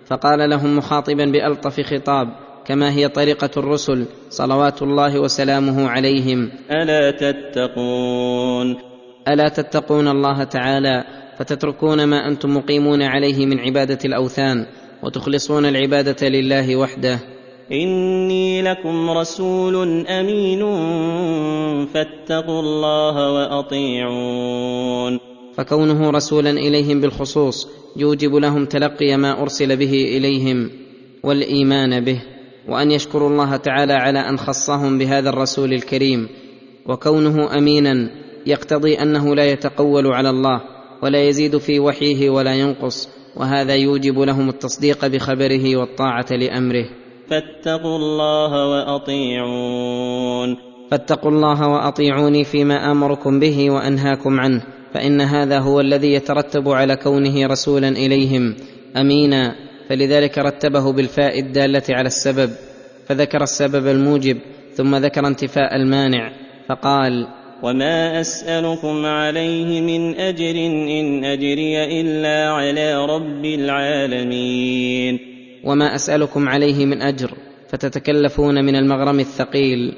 فقال لهم مخاطبا بألطف خطاب كما هي طريقة الرسل صلوات الله وسلامه عليهم. ألا تتقون. ألا تتقون الله تعالى فتتركون ما أنتم مقيمون عليه من عبادة الأوثان وتخلصون العبادة لله وحده. إني لكم رسول أمين فاتقوا الله وأطيعون. فكونه رسولا إليهم بالخصوص يوجب لهم تلقي ما أرسل به إليهم والإيمان به. وأن يشكروا الله تعالى على أن خصهم بهذا الرسول الكريم وكونه امينا يقتضي أنه لا يتقول على الله ولا يزيد في وحيه ولا ينقص وهذا يوجب لهم التصديق بخبره والطاعة لأمره. فاتقوا الله وأطيعون. فاتقوا الله وأطيعوني فيما آمركم به وأنهاكم عنه فإن هذا هو الذي يترتب على كونه رسولا إليهم امينا. فلذلك رتبه بالفاء الدالة على السبب فذكر السبب الموجب ثم ذكر انتفاء المانع فقال وما اسالكم عليه من اجر ان اجري الا على رب العالمين. وما اسالكم عليه من اجر فتتكلفون من المغرم الثقيل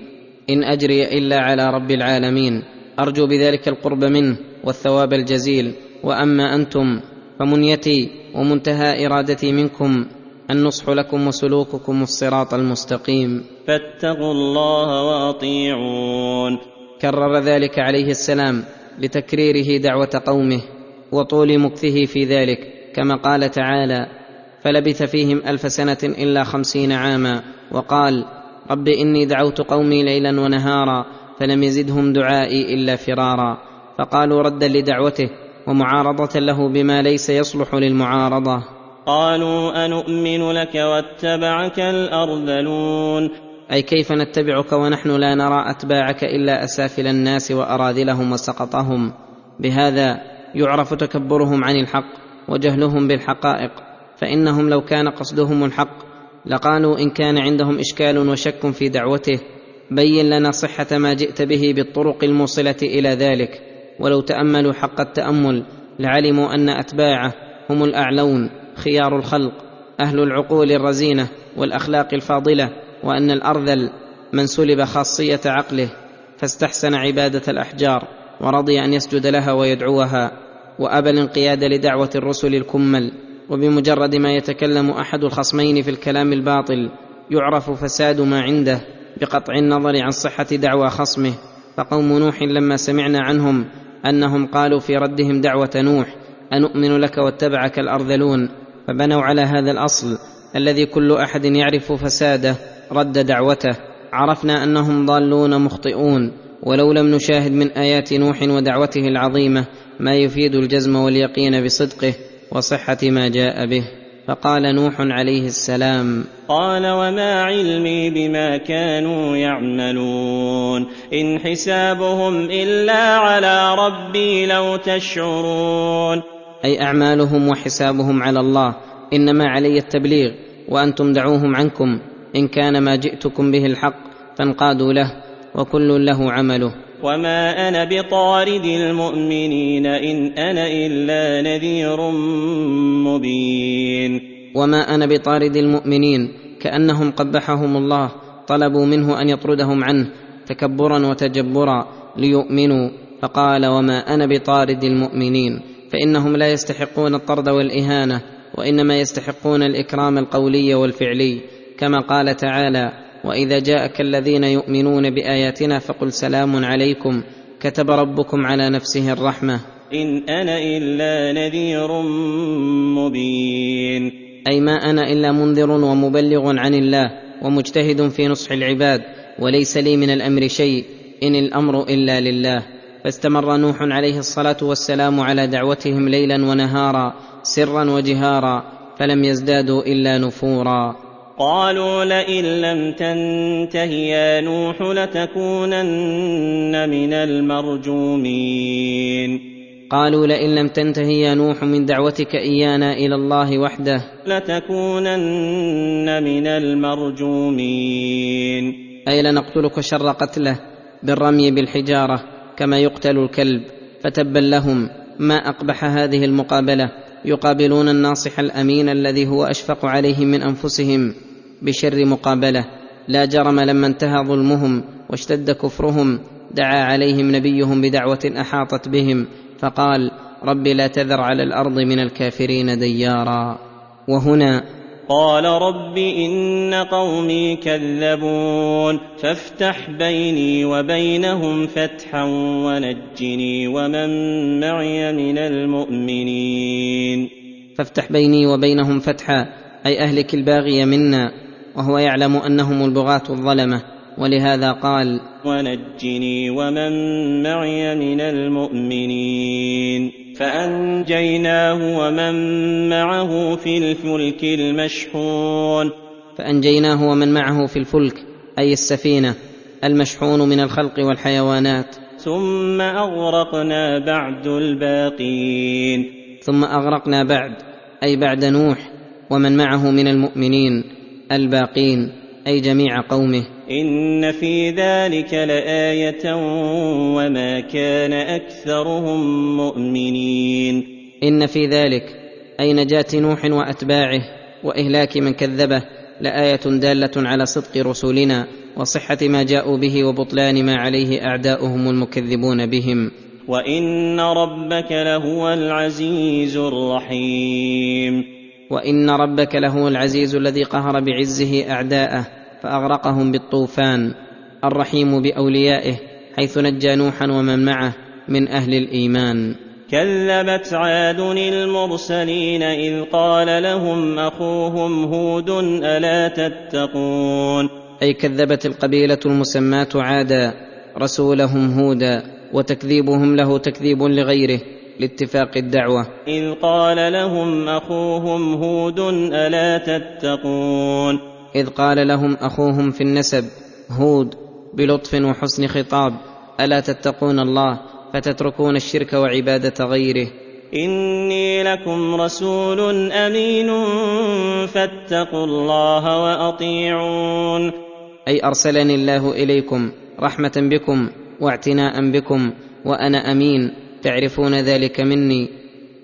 ان اجري الا على رب العالمين. ارجو بذلك القرب منه والثواب الجزيل وأما أنتم فمنيتي ومنتهى إرادتي منكم النصح لكم وسلوككم الصراط المستقيم. فاتقوا الله وأطيعون. كرر ذلك عليه السلام لتكريره دعوة قومه وطول مكثه في ذلك كما قال تعالى فلبث فيهم ألف سنة إلا خمسين عاما وقال رب إني دعوت قومي ليلا ونهارا فلم يزدهم دعائي إلا فرارا فقالوا ردا لدعوته ومعارضة له بما ليس يصلح للمعارضة. قالوا انومن لك واتبعك الأرذلون. أي كيف نتبعك ونحن لا نرى أتباعك إلا أسافل الناس وأراذلهم وسقطهم. بهذا يعرف تكبرهم عن الحق وجهلهم بالحقائق. فإنهم لو كان قصدهم الحق لقالوا إن كان عندهم إشكال وشك في دعوته. بين لنا صحة ما جئت به بالطرق الموصلة إلى ذلك. ولو تأملوا حق التأمل لعلموا أن أتباعه هم الأعلون خيار الخلق أهل العقول الرزينة والأخلاق الفاضلة وأن الأرذل من سلب خاصية عقله فاستحسن عبادة الأحجار ورضي أن يسجد لها ويدعوها وأبى الانقياد لدعوة الرسل الكمل وبمجرد ما يتكلم أحد الخصمين في الكلام الباطل يعرف فساد ما عنده بقطع النظر عن صحة دعوى خصمه. فقوم نوح لما سمعنا عنهم أنهم قالوا في ردهم دعوة نوح انومن لك واتبعك الأرذلون؟ فبنوا على هذا الأصل الذي كل أحد يعرف فساده رد دعوته. عرفنا أنهم ضالون مخطئون ولو لم نشاهد من آيات نوح ودعوته العظيمة ما يفيد الجزم واليقين بصدقه وصحة ما جاء به. فقال نوح عليه السلام قال وما علمي بما كانوا يعملون إن حسابهم إلا على ربي لو تشعرون. أي أعمالهم وحسابهم على الله إنما علي التبليغ وأنتم دعوهم عنكم إن كان ما جئتكم به الحق فانقادوا له وكل له عمله. وما أنا بطارد المؤمنين ان أنا الا نذير مبين. وما أنا بطارد المؤمنين كانهم قبحهم الله طلبوا منه ان يطردهم عنه تكبرا وتجبرا ليؤمنوا. فقال وما أنا بطارد المؤمنين فانهم لا يستحقون الطرد والاهانه وانما يستحقون الاكرام القولي والفعلي. كما قال تعالى وإذا جاءك الذين يؤمنون بآياتنا فقل سلام عليكم. كتب ربكم على نفسه الرحمة. إن أنا إلا نذير مبين. أي ما أنا إلا منذر ومبلغ عن الله ومجتهد في نصح العباد وليس لي من الأمر شيء إن الأمر إلا لله. فاستمر نوح عليه الصلاة والسلام على دعوتهم ليلا ونهارا سرا وجهارا فلم يزدادوا إلا نفورا. قالوا لئن لم تنته يا نوح لتكونن من المرجومين. قالوا لئن لم تنته يا نوح من دعوتك إيانا إلى الله وحده لتكونن من المرجومين. أي لنقتلك شر قتله بالرمي بالحجارة كما يقتل الكلب فتبا لهم ما أقبح هذه المقابلة. يقابلون الناصح الأمين الذي هو أشفق عليهم من أنفسهم بشر مقابلة. لا جرم لما انتهى ظلمهم واشتد كفرهم دعا عليهم نبيهم بدعوة أحاطت بهم فقال رب لا تذر على الأرض من الكافرين ديارا. وهنا قال رب إن قومي كذبون فافتح بيني وبينهم فتحا ونجني ومن معي من المؤمنين. فافتح بيني وبينهم فتحا أي أهلك الباغي منا وهو يعلم أنهم البغاة الظلمة. ولهذا قال ونجني ومن معي من المؤمنين. فأنجيناه ومن معه في الفلك المشحون. فأنجيناه ومن معه في الفلك أي السفينة المشحون من الخلق والحيوانات. ثم أغرقنا بعد الباقين. ثم أغرقنا بعد أي بعد نوح ومن معه من المؤمنين الباقين أي جميع قومه. إن في ذلك لآية وما كان أكثرهم مؤمنين. إن في ذلك أي نجاة نوح وأتباعه وإهلاك من كذبه لآية دالة على صدق رسولنا وصحة ما جاءوا به وبطلان ما عليه أعداؤهم المكذبون بهم. وإن ربك لهو العزيز الرحيم. وإن ربك لهو العزيز الذي قهر بعزه أعداءه فأغرقهم بالطوفان الرحيم بأوليائه حيث نجى نوحا ومن معه من أهل الإيمان. كذبت عاد المرسلين إذ قال لهم أخوهم هود ألا تتقون؟ أي كذبت القبيلة المسماة عادا رسولهم هودا وتكذيبهم له تكذيب لغيره لاتفاق الدعوة. إذ قال لهم أخوهم هود ألا تتقون؟ إذ قال لهم أخوهم في النسب هود بلطف وحسن خطاب ألا تتقون الله فتتركون الشرك وعبادة غيره؟ إني لكم رسول أمين فاتقوا الله وأطيعون. أي أرسلني الله إليكم رحمة بكم واعتناء بكم وأنا أمين تعرفون ذلك مني؟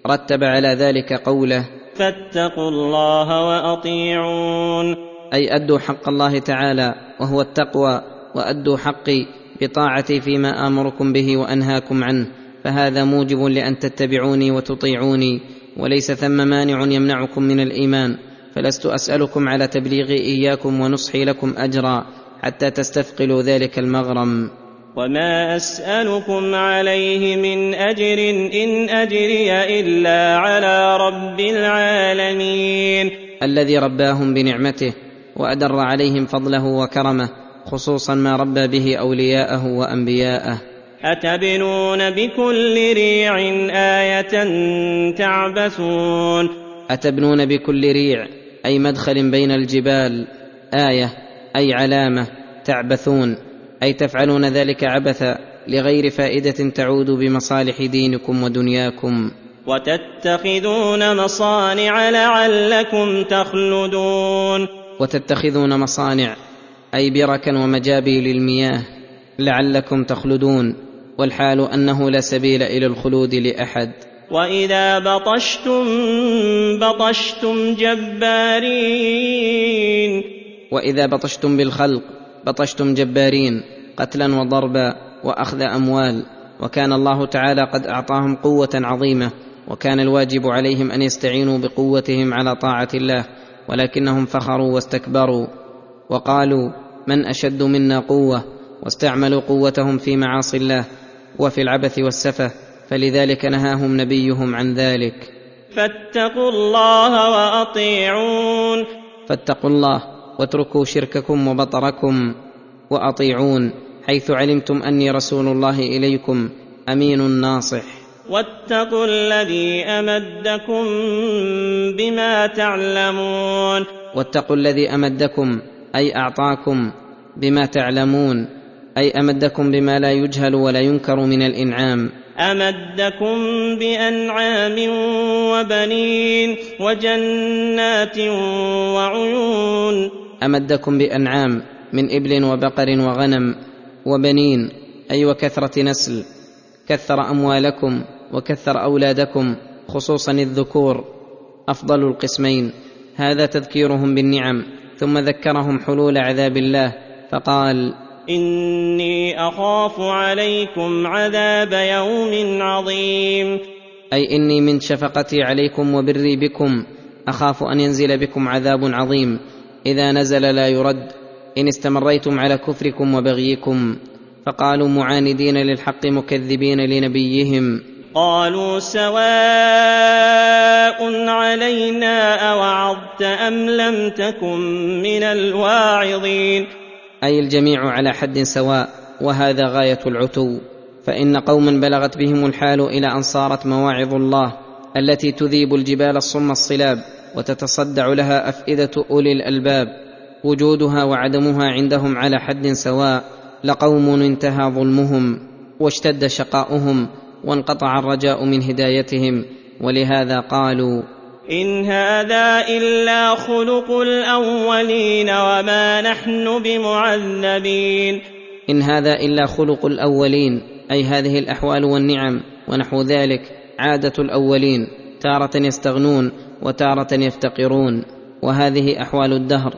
رتب على ذلك قوله. فاتقوا الله وأطيعون. أي أدوا حق الله تعالى وهو التقوى وأدوا حقي بطاعتي فيما آمركم به وأنهاكم عنه فهذا موجب لأن تتبعوني وتطيعوني وليس ثم مانع يمنعكم من الإيمان فلست أسألكم على تبليغي إياكم ونصحي لكم أجرا حتى تستثقلوا ذلك المغرم. وما أسألكم عليه من أجر إن أجري إلا على رب العالمين. الذي رباهم بنعمته وأدر عليهم فضله وكرمه خصوصا ما ربى به أولياءه وأنبياءه. أتبنون بكل ريع آية تعبثون. أتبنون بكل ريع أي مدخل بين الجبال آية أي علامة تعبثون. أي تفعلون ذلك عبثا لغير فائدة تعود بمصالح دينكم ودنياكم. وتتخذون مصانع لعلكم تخلدون. وتتخذون مصانع أي بركا ومجابي للمياه لعلكم تخلدون والحال أنه لا سبيل إلى الخلود لأحد. وإذا بطشتم بطشتم جبارين. وإذا بطشتم بالخلق بطشتم جبارين قتلا وضربا وأخذ أموال. وكان الله تعالى قد أعطاهم قوة عظيمة وكان الواجب عليهم أن يستعينوا بقوتهم على طاعة الله. ولكنهم فخروا واستكبروا وقالوا من أشد منا قوة واستعملوا قوتهم في معاصي الله وفي العبث والسفه فلذلك نهاهم نبيهم عن ذلك. فاتقوا الله وأطيعون. فاتقوا الله واتركوا شرككم وبطركم وأطيعون حيث علمتم أني رسول الله إليكم أمين ناصح. واتقوا الذي أمدكم بما تعلمون. واتقوا الذي أمدكم أي أعطاكم بما تعلمون أي أمدكم بما لا يجهل ولا ينكر من الإنعام. أمدكم بأنعام وبنين وجنات وعيون. أمدكم بأنعام من إبل وبقر وغنم وبنين أي وكثرة نسل كثر أموالكم وكثر أولادكم خصوصا الذكور أفضل القسمين. هذا تذكيرهم بالنعم ثم ذكرهم حلول عذاب الله فقال إني أخاف عليكم عذاب يوم عظيم. أي إني من شفقتي عليكم وبري بكم أخاف أن ينزل بكم عذاب عظيم. إذا نزل لا يرد إن استمريتم على كفركم وبغيكم. فقالوا معاندين للحق مكذبين لنبيهم. قالوا سواء علينا أوعظت أم لم تكن من الواعظين. أي الجميع على حد سواء وهذا غاية العتو. فإن قوما بلغت بهم الحال إلى أن صارت مواعظ الله التي تذيب الجبال الصم الصلاب وتتصدع لها أفئدة أولي الألباب. وجودها وعدمها عندهم على حد سواء لقوم انتهى ظلمهم واشتد شقاؤهم وانقطع الرجاء من هدايتهم ولهذا قالوا إن هذا إلا خلق الأولين وما نحن بمعذبين. إن هذا إلا خلق الأولين أي هذه الأحوال والنعم ونحو ذلك عادة الأولين تارة يستغنون وتارة يفتقرون وهذه أحوال الدهر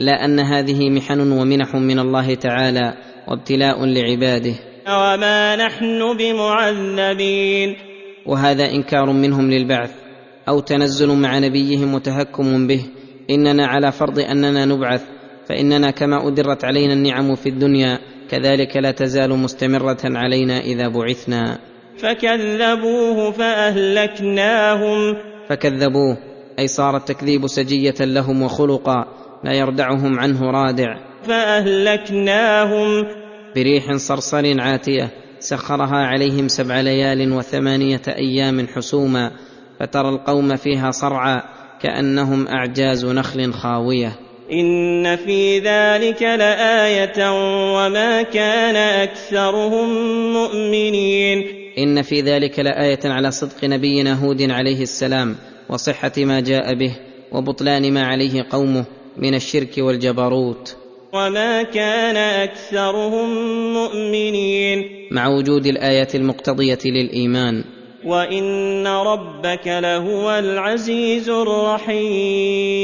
لا أن هذه محن ومنح من الله تعالى وابتلاء لعباده. وما نحن بمعذبين. وهذا إنكار منهم للبعث أو تنزل مع نبيهم وتهكم به. إننا على فرض أننا نبعث فإننا كما أدرت علينا النعم في الدنيا كذلك لا تزال مستمرة علينا إذا بعثنا. فكذبوه فأهلكناهم. فكذبوه أي صار التكذيب سجية لهم وخلقا لا يردعهم عنه رادع. فأهلكناهم. بريح صرصر عاتية سخرها عليهم سبع ليال وثمانية أيام حسوما فترى القوم فيها صرعى كأنهم أعجاز نخل خاوية. إن في ذلك لآية وما كان أكثرهم مؤمنين. إن في ذلك لآية على صدق نبينا هود عليه السلام وصحة ما جاء به وبطلان ما عليه قومه من الشرك والجبروت. وما كان اكثرهم مؤمنين مع وجود الايه المقتضية للإيمان. وان ربك لهو العزيز الرحيم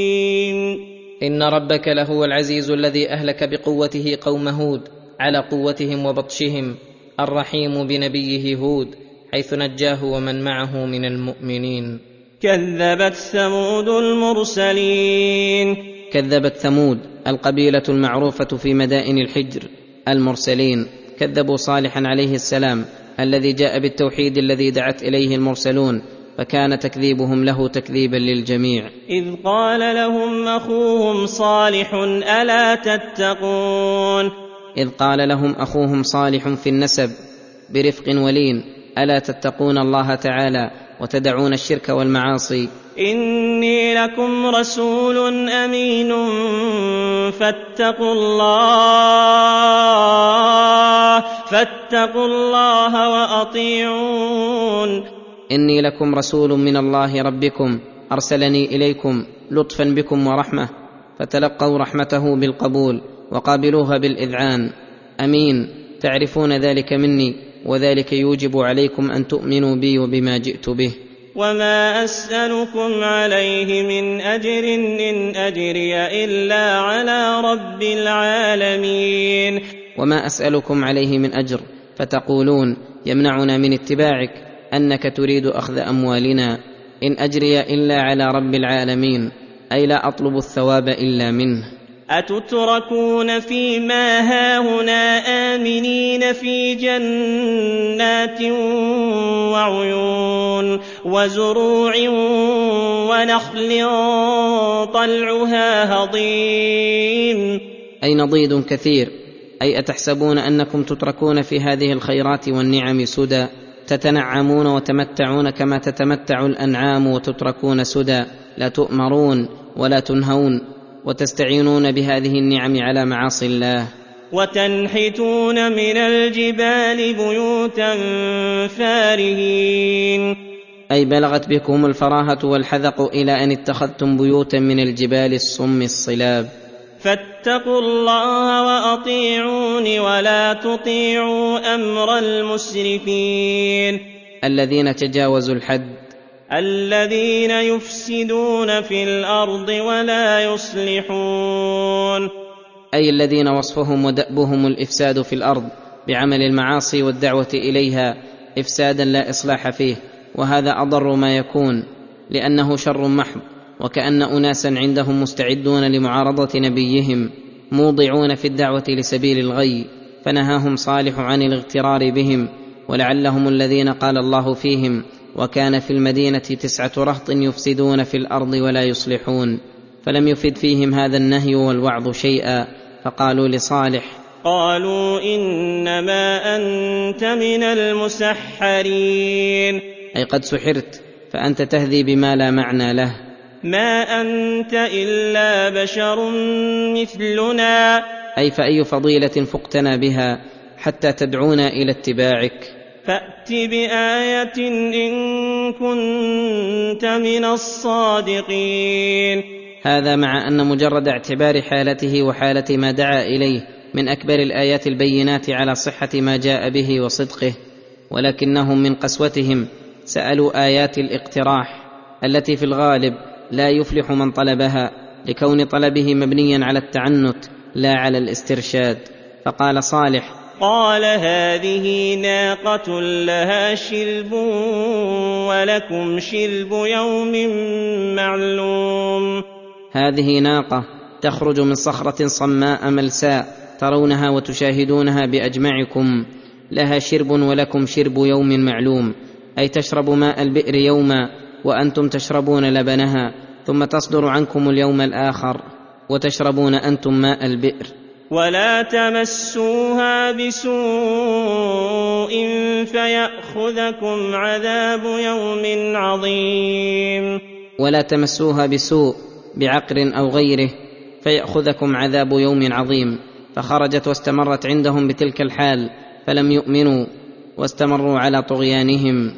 ان ربك لهو العزيز الذي اهلك بقوته قوم هود على قوتهم وبطشهم. الرحيم بنبيه هود حيث نجاه ومن معه من المؤمنين. كذبت ثمود المرسلين. كذبت ثمود القبيلة المعروفة في مدائن الحجر المرسلين كذبوا صالحا عليه السلام الذي جاء بالتوحيد الذي دعت إليه المرسلون فكان تكذيبهم له تكذيبا للجميع. إذ قال لهم أخوهم صالح ألا تتقون؟ إذ قال لهم أخوهم صالح في النسب برفق ولين ألا تتقون الله تعالى وتدعون الشرك والمعاصي؟ إني لكم رسول أمين فاتقوا الله فاتقوا الله وأطيعون. إني لكم رسول من الله ربكم أرسلني إليكم لطفا بكم ورحمة فتلقوا رحمته بالقبول وقابلوها بالإذعان. أمين. تعرفون ذلك مني وذلك يوجب عليكم أن تؤمنوا بي وبما جئت به. وما اسالكم عليه من اجر ان اجري الا على رب العالمين وما اسالكم عليه من اجر فتقولون يمنعنا من اتباعك انك تريد اخذ اموالنا ان اجري الا على رب العالمين اي لا اطلب الثواب الا منه أتتركون فيما هاهنا آمنين في جنات وعيون وزروع ونخل طلعها هضيم. أي نضيد كثير. أي أتحسبون أنكم تتركون في هذه الخيرات والنعم سدى. تتنعمون وتمتعون كما تتمتع الأنعام وتتركون سدى. لا تؤمرون ولا تنهون. وتستعينون بهذه النعم على معاصي الله. وتنحتون من الجبال بيوتا فارهين. أي بلغت بكم الفراهة والحذق إلى أن اتخذتم بيوتا من الجبال الصم الصلاب. فاتقوا الله وأطيعون ولا تطيعوا أمر المسرفين. الذين تجاوزوا الحد الذين يفسدون في الأرض ولا يصلحون. أي الذين وصفهم ودأبهم الإفساد في الأرض بعمل المعاصي والدعوة إليها إفسادا لا إصلاح فيه وهذا أضر ما يكون لأنه شر محض وكأن أناسا عندهم مستعدون لمعارضة نبيهم موضعون في الدعوة لسبيل الغي فنهاهم صالح عن الاغترار بهم ولعلهم الذين قال الله فيهم وكان في المدينة تسعة رهط يفسدون في الأرض ولا يصلحون فلم يفد فيهم هذا النهي والوعظ شيئا فقالوا لصالح قالوا إنما أنت من المسحرين. أي قد سحرت فأنت تهذي بما لا معنى له. ما أنت إلا بشر مثلنا. أي فأي فضيلة فقتنا بها حتى تدعونا إلى اتباعك. فأت بآية إن كنت من الصادقين. هذا مع أن مجرد اعتبار حالته وحالة ما دعا إليه من أكبر الآيات البينات على صحة ما جاء به وصدقه ولكنهم من قسوتهم سألوا آيات الاقتراح التي في الغالب لا يفلح من طلبها لكون طلبه مبنيا على التعنت لا على الاسترشاد. فقال صالح قال هذه ناقة لها شرب ولكم شرب يوم معلوم. هذه ناقة تخرج من صخرة صماء ملساء ترونها وتشاهدونها بأجمعكم. لها شرب ولكم شرب يوم معلوم. أي تشرب ماء البئر يوما وأنتم تشربون لبنها ثم تصدر عنكم اليوم الآخر وتشربون أنتم ماء البئر. ولا تمسوها بسوء فيأخذكم عذاب يوم عظيم. ولا تمسوها بسوء بعقر أو غيره فيأخذكم عذاب يوم عظيم. فخرجت واستمرت عندهم بتلك الحال فلم يؤمنوا واستمروا على طغيانهم.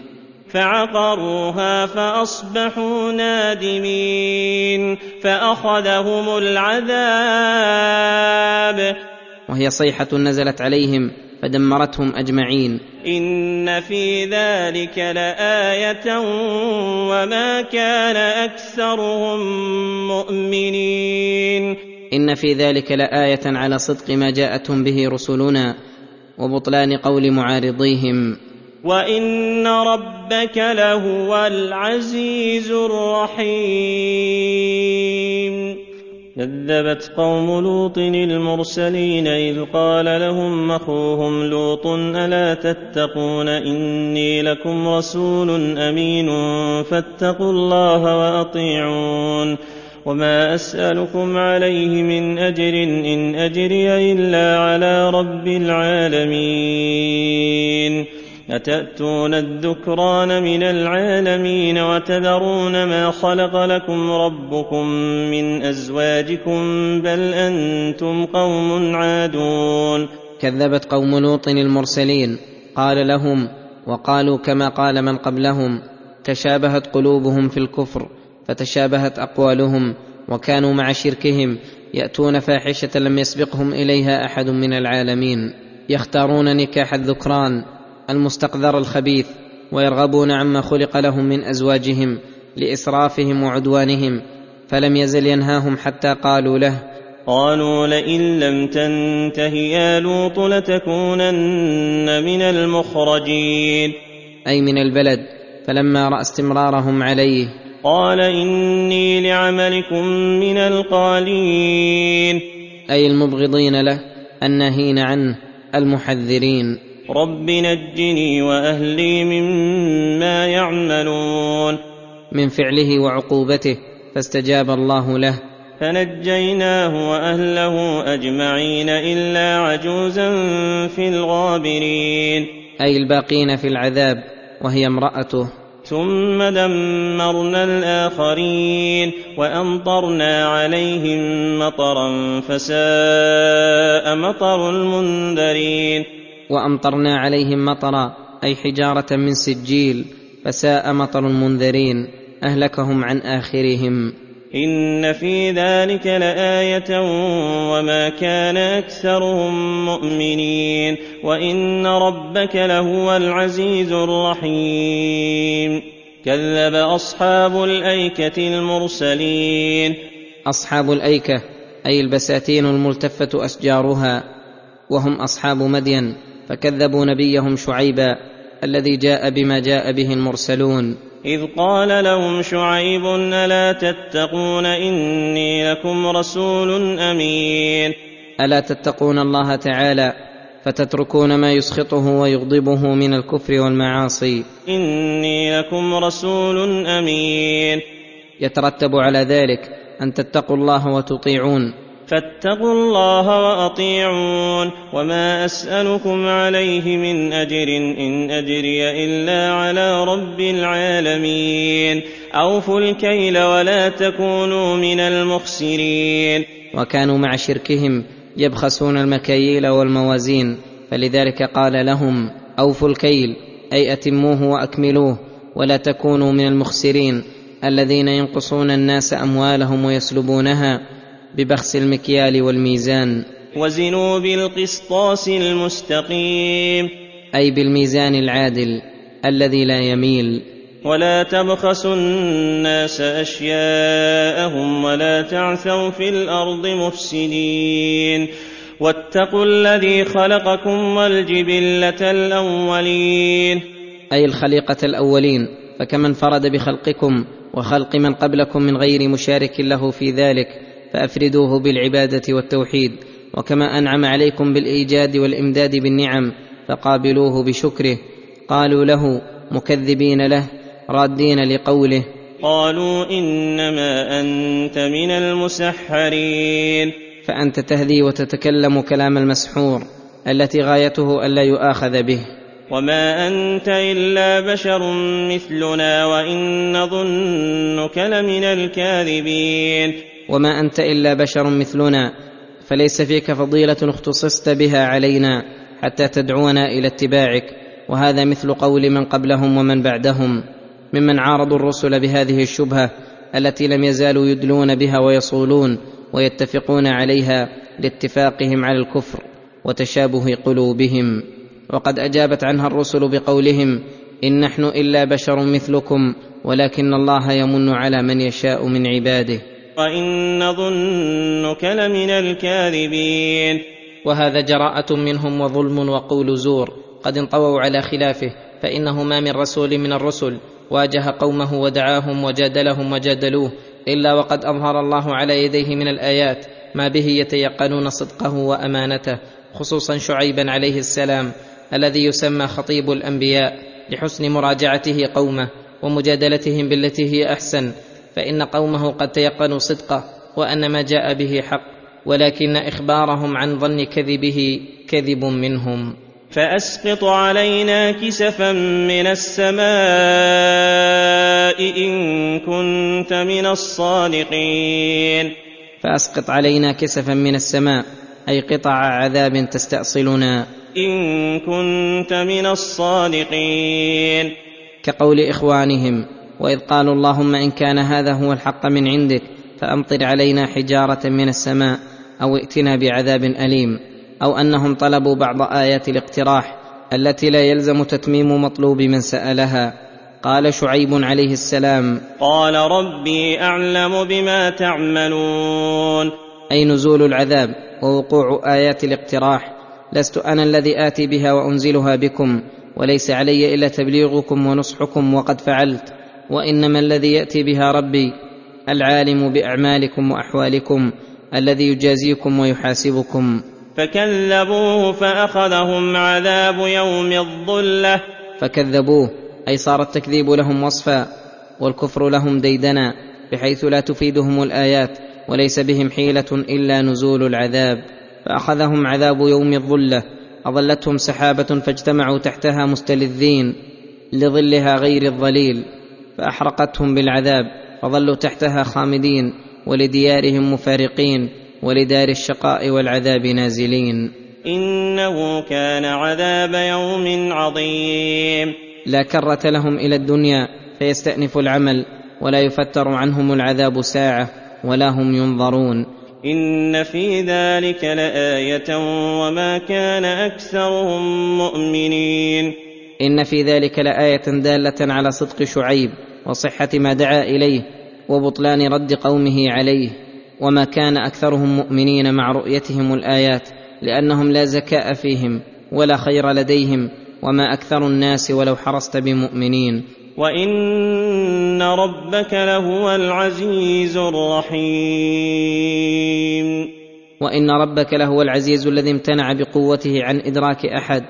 فعقروها فأصبحوا نادمين فأخذهم العذاب. وهي صيحة نزلت عليهم فدمرتهم أجمعين. إن في ذلك لآية وما كان أكثرهم مؤمنين. إن في ذلك لآية على صدق ما جاءتهم به رسلنا وبطلان قول معارضيهم. وان ربك لهو العزيز الرحيم كذبت قوم لوط المرسلين إذ قال لهم أخوهم لوط ألا تتقون إني لكم رسول أمين فاتقوا الله وأطيعون وما أسألكم عليه من أجر إن أجري إلا على رب العالمين أتأتون الذكران من العالمين وتذرون ما خلق لكم ربكم من أزواجكم بل أنتم قوم عادون كذبت قوم لوط المرسلين قال لهم وقالوا كما قال من قبلهم تشابهت قلوبهم في الكفر فتشابهت أقوالهم وكانوا مع شركهم يأتون فاحشة لم يسبقهم إليها أحد من العالمين يختارون نكاح الذكران المستقذر الخبيث ويرغبون عما خلق لهم من أزواجهم لإسرافهم وعدوانهم فلم يزل ينهاهم حتى قالوا له قالوا لئن لم تنته يا لوط لتكونن من المخرجين. أي من البلد فلما رأى استمرارهم عليه قال إني لعملكم من القالين. أي المبغضين له الناهين عنه المحذرين. رب نجني واهلي مما يعملون من فعله وعقوبته فاستجاب الله له. فنجيناه وأهله أجمعين إلا عجوزا في الغابرين. أي الباقين في العذاب وهي امرأته. ثم دمرنا الآخرين وأمطرنا عليهم مطرا فساء مطر المنذرين. وأمطرنا عليهم مطرا أي حجارة من سجيل فساء مطر المنذرين أهلكهم عن آخرهم. إن في ذلك لآية وما كان أكثرهم مؤمنين وإن ربك لهو العزيز الرحيم. كذب أصحاب الأيكة المرسلين. أصحاب الأيكة أي البساتين الملتفة أشجارها وهم أصحاب مدين. فكذبوا نبيهم شعيبا الذي جاء بما جاء به المرسلون. إذ قال لهم شعيب ألا تتقون إني لكم رسول أمين؟ ألا تتقون الله تعالى فتتركون ما يسخطه ويغضبه من الكفر والمعاصي. إني لكم رسول أمين. يترتب على ذلك أن تتقوا الله وتطيعون. فاتقوا الله وأطيعون وما أسألكم عليه من أجر إن أجري إلا على رب العالمين. أوفوا الكيل ولا تكونوا من المخسرين. وكانوا مع شركهم يبخسون المكاييل والموازين فلذلك قال لهم أوفوا الكيل أي أتموه وأكملوه ولا تكونوا من المخسرين الذين ينقصون الناس أموالهم ويسلبونها. ببخس المكيال والميزان. وزنوا بالقسطاس المستقيم. أي بالميزان العادل الذي لا يميل. ولا تبخسوا الناس أشياءهم ولا تعثوا في الأرض مفسدين. واتقوا الذي خلقكم والجبلة الأولين. أي الخليقة الأولين. فكما انفرد بخلقكم وخلق من قبلكم من غير مشارك له في ذلك فأفردوه بالعبادة والتوحيد وكما أنعم عليكم بالإيجاد والإمداد بالنعم فقابلوه بشكره قالوا له مكذبين له رادين لقوله قالوا إنما أنت من المسحرين. فأنت تهدي وتتكلم كلام المسحور التي غايته ألا يؤاخذ به. وما أنت إلا بشر مثلنا وإن نظنك لمن الكاذبين. وما أنت إلا بشر مثلنا فليس فيك فضيلة اختصصت بها علينا حتى تدعونا إلى اتباعك وهذا مثل قول من قبلهم ومن بعدهم ممن عارضوا الرسل بهذه الشبهة التي لم يزالوا يدلون بها ويصولون ويتفقون عليها لاتفاقهم على الكفر وتشابه قلوبهم. وقد أجابت عنها الرسل بقولهم إن نحن إلا بشر مثلكم ولكن الله يمن على من يشاء من عباده. وإن نظنك لمن الكاذبين وهذا جراءة منهم وظلم وقول زور. قد انطووا على خلافه فإنه ما من رسول من الرسل. واجه قومه ودعاهم وجادلهم وجادلوه إلا وقد أظهر الله على يديه من الآيات ما به يتيقنون صدقه وأمانته خصوصا شعيبا عليه السلام الذي يسمى خطيب الأنبياء لحسن مراجعته قومه ومجادلتهم بالتي هي أحسن. فإن قومه قد تيقنوا صدقه وأن ما جاء به حق ولكن إخبارهم عن ظن كذبه كذب منهم. فأسقط علينا كسفا من السماء إن كنت من الصادقين. فأسقط علينا كسفا من السماء أي قطع عذاب تستأصلنا. إن كنت من الصادقين. كقول إخوانهم وإذ قالوا اللهم إن كان هذا هو الحق من عندك فأمطر علينا حجارة من السماء أو ائتنا بعذاب أليم أو أنهم طلبوا بعض آيات الاقتراح التي لا يلزم تتميم مطلوب من سألها. قال شعيب عليه السلام قال ربي أعلم بما تعملون. أي نزول العذاب ووقوع آيات الاقتراح لست أنا الذي آتي بها وأنزلها بكم وليس علي إلا تبليغكم ونصحكم وقد فعلت. وإنما الذي يأتي بها ربي العالم بأعمالكم وأحوالكم الذي يجازيكم ويحاسبكم. فكذبوه فأخذهم عذاب يوم الظلة. فكذبوه أي صار التكذيب لهم وصفا والكفر لهم ديدنا بحيث لا تفيدهم الآيات وليس بهم حيلة إلا نزول العذاب. فأخذهم عذاب يوم الظلة أظلتهم سحابة فاجتمعوا تحتها مستلذين لظلها غير الظليل. فأحرقتهم بالعذاب فظلوا تحتها خامدين ولديارهم مفارقين ولدار الشقاء والعذاب نازلين. إنه كان عذاب يوم عظيم. لا كرة لهم إلى الدنيا فيستأنف العمل ولا يفتر عنهم العذاب ساعة ولا هم ينظرون. إن في ذلك لآية وما كان أكثرهم مؤمنين. إن في ذلك لآية دالة على صدق شعيب وصحة ما دعا إليه وبطلان رد قومه عليه وما كان أكثرهم مؤمنين مع رؤيتهم الآيات لأنهم لا زكاء فيهم ولا خير لديهم وما أكثر الناس ولو حرصت بمؤمنين. وإن ربك لهو العزيز الرحيم. وإن ربك لهو العزيز الذي امتنع بقوته عن إدراك أحد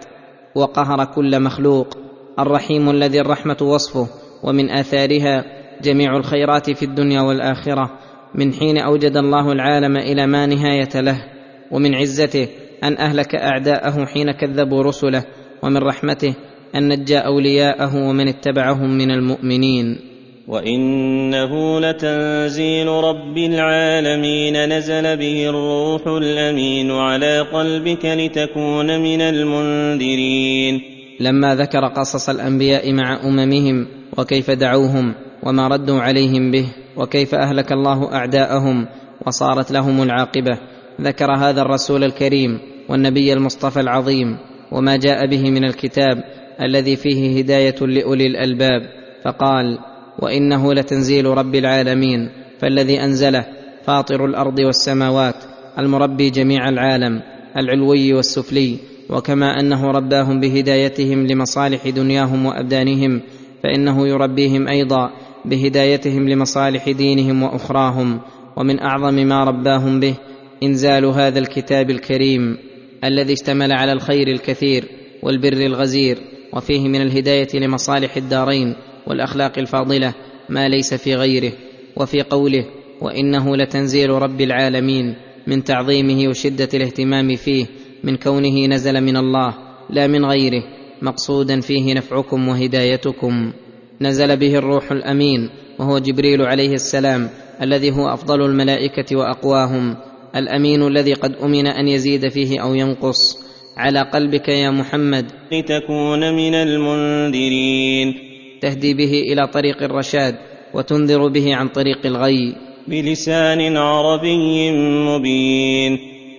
وقهر كل مخلوق. الرحيم الذي الرحمة وصفه ومن آثارها جميع الخيرات في الدنيا والآخرة. من حين أوجد الله العالم إلى ما نهاية له. ومن عزته أن أهلك أعداءه حين كذبوا رسله. ومن رحمته أن نجى أولياءه ومن اتبعهم من المؤمنين. وانه لتنزيل رب العالمين نزل به الروح الامين على قلبك لتكون من المنذرين. لما ذكر قصص الانبياء مع اممهم وكيف دعوهم وما ردوا عليهم به وكيف اهلك الله اعداءهم وصارت لهم العاقبه ذكر هذا الرسول الكريم والنبي المصطفى العظيم وما جاء به من الكتاب الذي فيه هدايه لاولي الالباب. فقال وإنه لتنزيل رب العالمين فالذي أنزله فاطر الأرض والسماوات المربي جميع العالم العلوي والسفلي وكما أنه رباهم بهدايتهم لمصالح دنياهم وأبدانهم فإنه يربيهم أيضا بهدايتهم لمصالح دينهم وأخراهم ومن أعظم ما رباهم به إنزال هذا الكتاب الكريم الذي اشتمل على الخير الكثير والبر الغزير وفيه من الهداية لمصالح الدارين. والأخلاق الفاضلة ما ليس في غيره وفي قوله وإنه لتنزيل رب العالمين من تعظيمه وشدة الاهتمام فيه من كونه نزل من الله لا من غيره مقصودا فيه نفعكم وهدايتكم. نزل به الروح الأمين وهو جبريل عليه السلام الذي هو أفضل الملائكة وأقواهم الأمين الذي قد أمن أن يزيد فيه أو ينقص. على قلبك يا محمد. لتكون من المنذرين. تهدي به إلى طريق الرشاد وتنذر به عن طريق الغي. بلسان عربي مبين.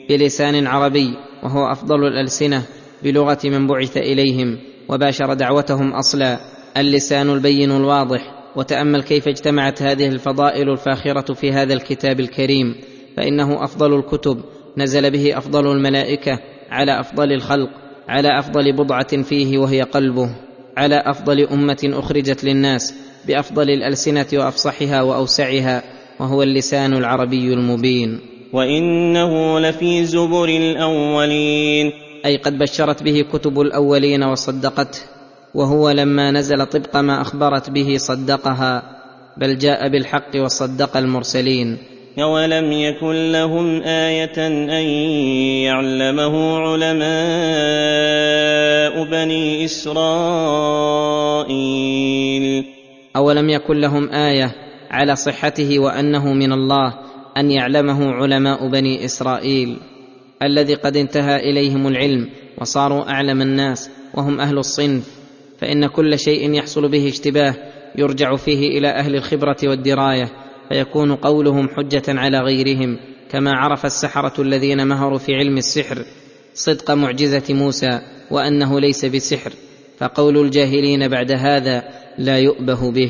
بلسان عربي وهو أفضل الألسنة بلغة من بعث إليهم وباشر دعوتهم أصلا. اللسان البين الواضح وتأمل كيف اجتمعت هذه الفضائل الفاخرة في هذا الكتاب الكريم. فإنه أفضل الكتب نزل به أفضل الملائكة على أفضل الخلق على أفضل بضعة فيه وهي قلبه. على أفضل أمة أخرجت للناس بأفضل الألسنة وأفصحها وأوسعها وهو اللسان العربي المبين. وإنه لفي زبر الأولين. أي قد بشرت به كتب الأولين وصدقته وهو لما نزل طبق ما أخبرت به صدقها بل جاء بالحق وصدق المرسلين. أولم يكن لهم آية أن يعلمه علماء بني إسرائيل أولم يكن لهم آية على صحته وأنه من الله أن يعلمه علماء بني إسرائيل الذي قد انتهى إليهم العلم وصاروا أعلم الناس وهم أهل الصنف فإن كل شيء يحصل به اشتباه يرجع فيه إلى أهل الخبرة والدراية فيكون قولهم حجة على غيرهم كما عرف السحرة الذين مهروا في علم السحر صدق معجزة موسى وأنه ليس بسحر فقول الجاهلين بعد هذا لا يؤبه به.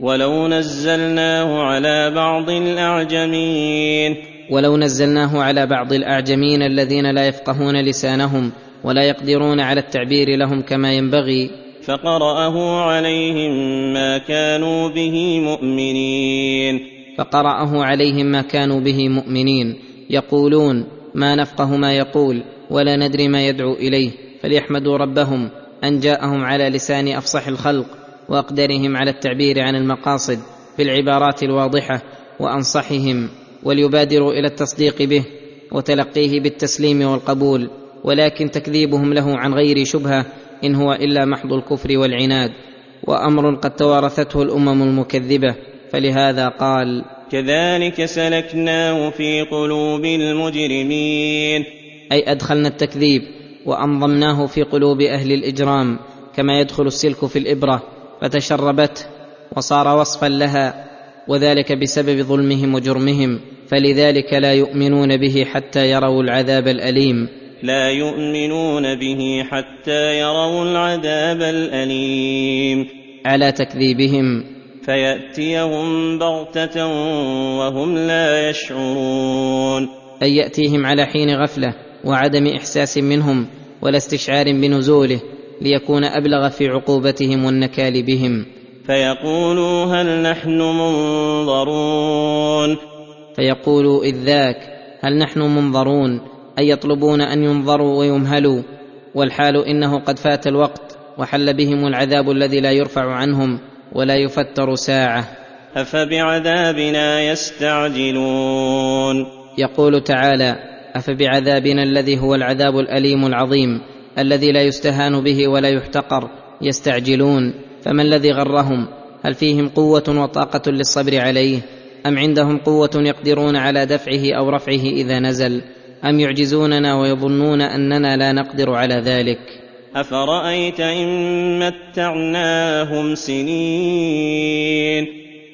ولو نزلناه على بعض الأعجمين. ولو نزلناه على بعض الأعجمين الذين لا يفقهون لسانهم ولا يقدرون على التعبير لهم كما ينبغي فقرأه عليهم ما كانوا به مؤمنين. فقرأه عليهم ما كانوا به مؤمنين. يقولون ما نفقه ما يقول ولا ندري ما يدعو إليه فليحمدوا ربهم أن جاءهم على لسان أفصح الخلق وأقدرهم على التعبير عن المقاصد بالعبارات الواضحة وأنصحهم وليبادروا إلى التصديق به وتلقيه بالتسليم والقبول ولكن تكذيبهم له عن غير شبهة إن هو إلا محض الكفر والعناد وأمر قد توارثته الأمم المكذبة فلهذا قال كذلك سلكناه في قلوب المجرمين. أي أدخلنا التكذيب وأنظمناه في قلوب أهل الإجرام كما يدخل السلك في الإبرة فتشربته وصار وصفا لها وذلك بسبب ظلمهم وجرمهم فلذلك لا يؤمنون به حتى يروا العذاب الأليم. لا يؤمنون به حتى يروا العذاب الأليم. على تكذيبهم. فيأتيهم بغتة وهم لا يشعرون. أي يأتيهم على حين غفلة وعدم إحساس منهم ولا استشعار بنزوله ليكون أبلغ في عقوبتهم والنكال بهم. فيقولوا هل نحن منظرون. فيقولوا إذ ذاك هل نحن منظرون؟ أي يطلبون أن ينظروا ويمهلوا والحال إنه قد فات الوقت وحل بهم العذاب الذي لا يرفع عنهم ولا يفتر ساعة. أفبعذابنا يستعجلون؟ يقول تعالى أفبعذابنا الذي هو العذاب الأليم العظيم الذي لا يستهان به ولا يحتقر يستعجلون فما الذي غرهم؟ هل فيهم قوة وطاقة للصبر عليه؟ أم عندهم قوة يقدرون على دفعه أو رفعه إذا نزل؟ أم يعجزوننا ويظنون أننا لا نقدر على ذلك؟ أفرأيت إن متعناهم سنين؟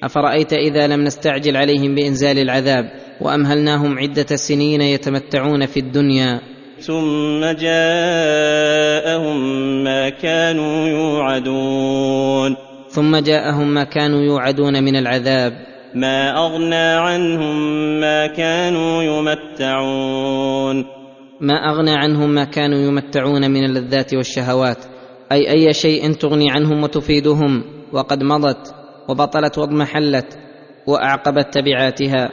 أفرأيت إذا لم نستعجل عليهم بإنزال العذاب وأمهلناهم عدة سنين يتمتعون في الدنيا؟ ثم جاءهم ما كانوا يوعدون. ثم جاءهم ما كانوا يوعدون من العذاب. ما أغنى عنهم ما كانوا يمتعون. ما أغنى عنهم ما كانوا يمتعون من اللذات والشهوات. أي أي شيء تغني عنهم وتفيدهم. وقد مضت وبطلت واضمحلت وأعقبت تبعاتها.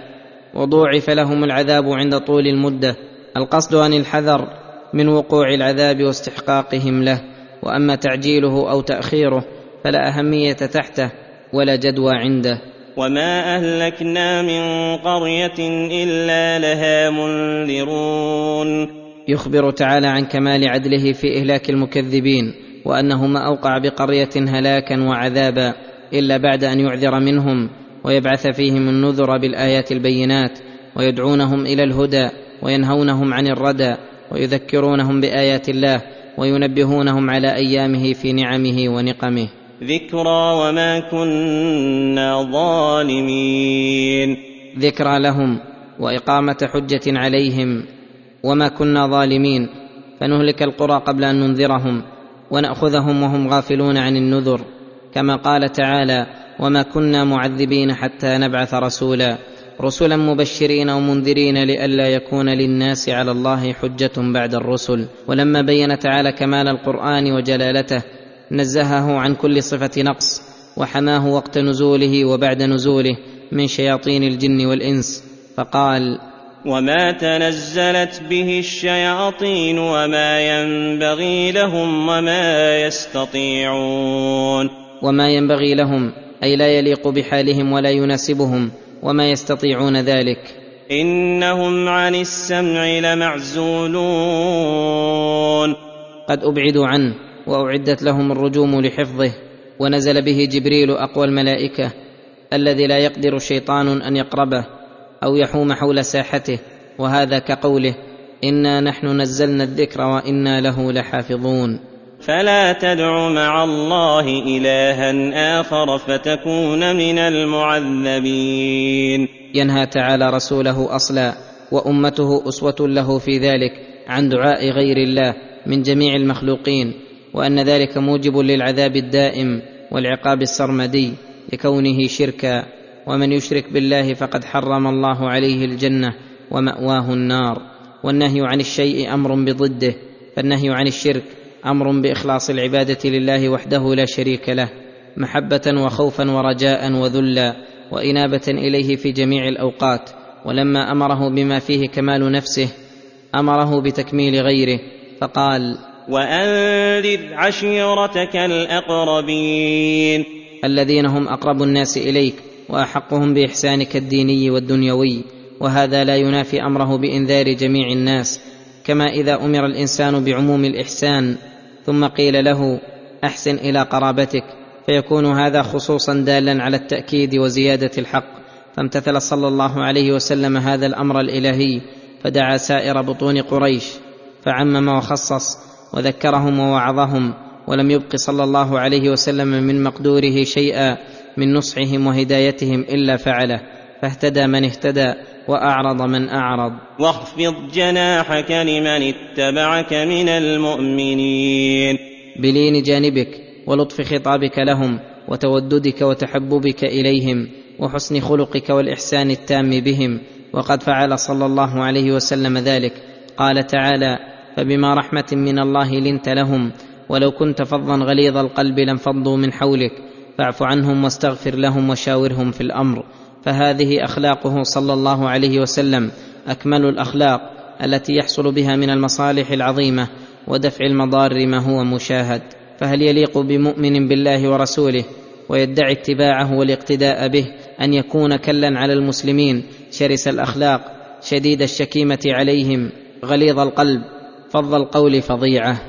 وضوعف لهم العذاب عند طول المدة. القصد ان الحذر من وقوع العذاب واستحقاقهم له. وأما تعجيله أو تأخيره فلا أهمية تحته ولا جدوى عنده. وما اهلكنا من قريه الا لها منذرون يخبر تعالى عن كمال عدله في اهلاك المكذبين وانه ما اوقع بقريه هلاكا وعذابا الا بعد ان يعذر منهم ويبعث فيهم النذر بالايات البينات ويدعونهم إلى الهدى وينهونهم عن الردى ويذكرونهم بايات الله وينبهونهم على ايامه في نعمه ونقمه ذكرى وما كنا ظالمين. ذكرى لهم وإقامة حجة عليهم وما كنا ظالمين. فنهلك القرى قبل أن ننذرهم ونأخذهم وهم غافلون عن النذر. كما قال تعالى وما كنا معذبين حتى نبعث رسولا. رسلا مبشرين ومنذرين لئلا يكون للناس على الله حجة بعد الرسل. ولما بين تعالى كمال القرآن وجلالته نزهه عن كل صفة نقص وحماه وقت نزوله وبعد نزوله من شياطين الجن والإنس فقال وما تنزلت به الشياطين وما ينبغي لهم وما يستطيعون. وما ينبغي لهم أي لا يليق بحالهم ولا يناسبهم وما يستطيعون ذلك. انهم عن السمع لمعزولون. قد ابعدوا عنه وأعدت لهم الرجوم لحفظه ونزل به جبريل أقوى الملائكة الذي لا يقدر شيطان أن يقربه أو يحوم حول ساحته وهذا كقوله إنا نحن نزلنا الذكر وإنا له لحافظون فلا تدع مع الله إلها آخر فتكون من المعذبين. ينهى تعالى رسوله أصلا وأمته أسوة له في ذلك عن دعاء غير الله من جميع المخلوقين. وأن ذلك موجب للعذاب الدائم والعقاب السرمدي لكونه شركا ومن يشرك بالله فقد حرم الله عليه الجنة ومأواه النار. والنهي عن الشيء أمر بضده فالنهي عن الشرك أمر بإخلاص العبادة لله وحده لا شريك له محبة وخوفا ورجاء وذلا وإنابة إليه في جميع الأوقات. ولما أمره بما فيه كمال نفسه أمره بتكميل غيره فقال وأنذر عشيرتك الأقربين. الذين هم أقرب الناس إليك وأحقهم بإحسانك الديني والدنيوي وهذا لا ينافي أمره بإنذار جميع الناس كما إذا أمر الإنسان بعموم الإحسان ثم قيل له أحسن إلى قرابتك فيكون هذا خصوصا دالا على التأكيد وزيادة الحق. فامتثل صلى الله عليه وسلم هذا الأمر الإلهي فدعا سائر بطون قريش فعمم وخصص وذكرهم ووعظهم ولم يبق صلى الله عليه وسلم من مقدوره شيئا من نصحهم وهدايتهم إلا فعله فاهتدى من اهتدى وأعرض من أعرض. واخفض جناحك لمن اتبعك من المؤمنين. بلين جانبك ولطف خطابك لهم وتوددك وتحببك إليهم وحسن خلقك والإحسان التام بهم. وقد فعل صلى الله عليه وسلم ذلك. قال تعالى فبما رحمة من الله لنت لهم. ولو كنت فظا غليظ القلب لانفضوا من حولك. فاعف عنهم واستغفر لهم وشاورهم في الأمر. فهذه أخلاقه صلى الله عليه وسلم. أكمل الأخلاق التي يحصل بها من المصالح العظيمة. ودفع المضار ما هو مشاهد. فهل يليق بمؤمن بالله ورسوله؟ ويدعي اتباعه والاقتداء به. أن يكون كلا على المسلمين. شرس الأخلاق. شديد الشكيمة عليهم. غليظ القلب. فظ القول فظيعه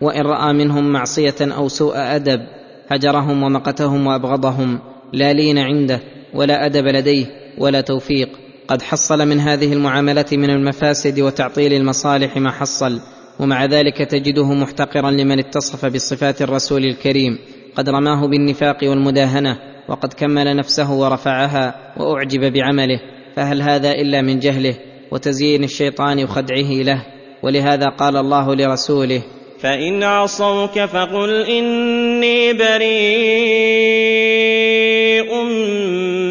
وإن رأى منهم معصية أو سوء أدب هجرهم ومقتهم وأبغضهم لا لين عنده ولا أدب لديه ولا توفيق. قد حصل من هذه المعاملة من المفاسد وتعطيل المصالح ما حصل ومع ذلك تجده محتقرا لمن اتصف بصفات الرسول الكريم. قد رماه بالنفاق والمداهنة وقد كمل نفسه ورفعها وأعجب بعمله فهل هذا إلا من جهله وتزيين الشيطان وخدعه له؟ ولهذا قال الله لرسوله فإن عصوك فقل إني بريء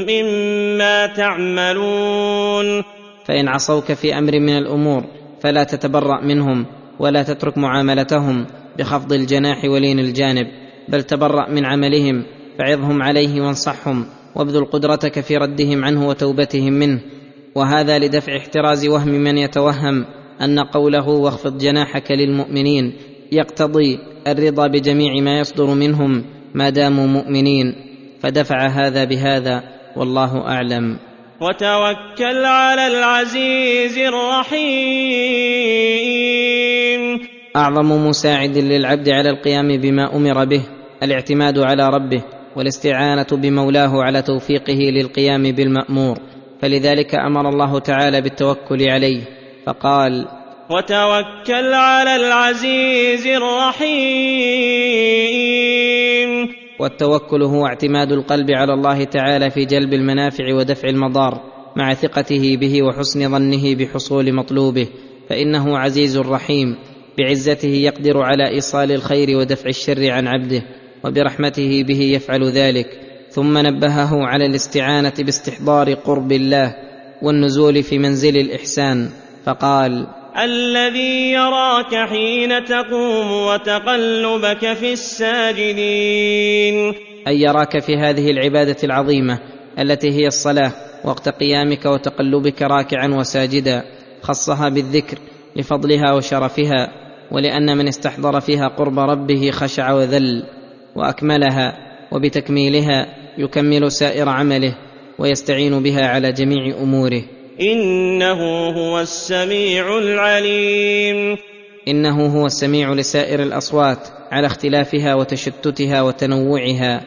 مما تعملون. فإن عصوك في أمر من الأمور فلا تتبرأ منهم ولا تترك معاملتهم بخفض الجناح ولين الجانب بل تبرأ من عملهم فعظهم عليه وانصحهم وابذل قدرتك في ردهم عنه وتوبتهم منه وهذا لدفع احتراز وهم من يتوهم أن قوله واخفض جناحك للمؤمنين يقتضي الرضا بجميع ما يصدر منهم ما داموا مؤمنين فدفع هذا بهذا والله أعلم. وتوكل على العزيز الرحيم. أعظم مساعد للعبد على القيام بما أمر به الاعتماد على ربه والاستعانة بمولاه على توفيقه للقيام بالمأمور فلذلك أمر الله تعالى بالتوكل عليه. فقال وتوكل على العزيز الرحيم. والتوكل هو اعتماد القلب على الله تعالى في جلب المنافع ودفع المضار مع ثقته به وحسن ظنه بحصول مطلوبه. فإنه عزيز رحيم بعزته يقدر على إيصال الخير ودفع الشر عن عبده وبرحمته به يفعل ذلك. ثم نبهه على الاستعانة باستحضار قرب الله والنزول في منزل الإحسان. فقال الذي يراك حين تقوم وتقلبك في الساجدين. أي يراك في هذه العبادة العظيمة التي هي الصلاة وقت قيامك وتقلبك راكعا وساجدا خصها بالذكر لفضلها وشرفها ولأن من استحضر فيها قرب ربه خشع وذل وأكملها وبتكميلها يكمل سائر عمله ويستعين بها على جميع أموره. إنه هو السميع العليم. إنه هو السميع لسائر الأصوات على اختلافها وتشتتها وتنوعها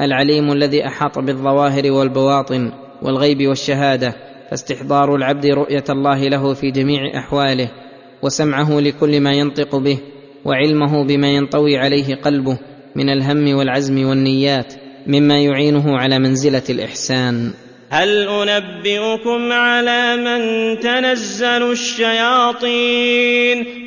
العليم الذي أحاط بالظواهر والبواطن والغيب والشهادة فاستحضار العبد رؤية الله له في جميع أحواله وسمعه لكل ما ينطق به وعلمه بما ينطوي عليه قلبه من الهم والعزم والنيات مما يعينه على منزلة الإحسان. هل أنبئكم على من تنزل الشياطين؟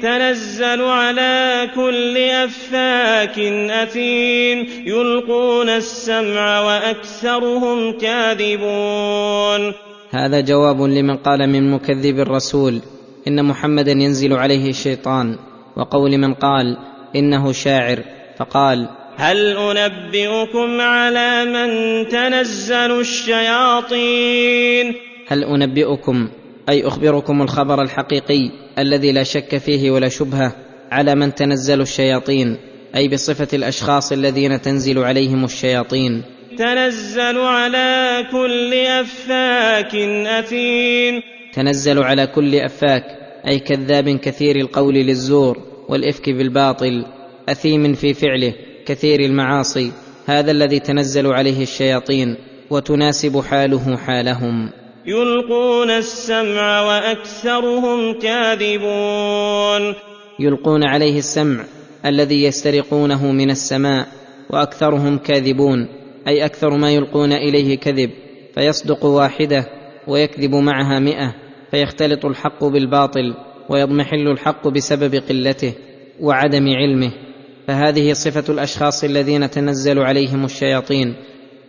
تنزل على كل أفاك أثيم. يلقون السمع وأكثرهم كاذبون. هذا جواب لمن قال من مكذب الرسول إن محمدا ينزل عليه الشيطان. وقول من قال إنه شاعر فقال هل أنبئكم على من تنزل الشياطين؟ هل أنبئكم أي أخبركم الخبر الحقيقي الذي لا شك فيه ولا شبهة على من تنزل الشياطين أي بصفة الأشخاص الذين تنزل عليهم الشياطين؟ تنزل على كل أفاك أثيم. تنزل على كل أفاك أي كذاب كثير القول للزور والإفك بالباطل أثيم في فعله. كثير المعاصي هذا الذي تنزل عليه الشياطين وتناسب حاله حالهم. يلقون السمع وأكثرهم كاذبون. يلقون عليه السمع الذي يسترقونه من السماء وأكثرهم كاذبون أي أكثر ما يلقون إليه كذب فيصدق واحدة ويكذب معها مئة فيختلط الحق بالباطل ويضمحل الحق بسبب قلته وعدم علمه. فهذه صفة الأشخاص الذين تنزل عليهم الشياطين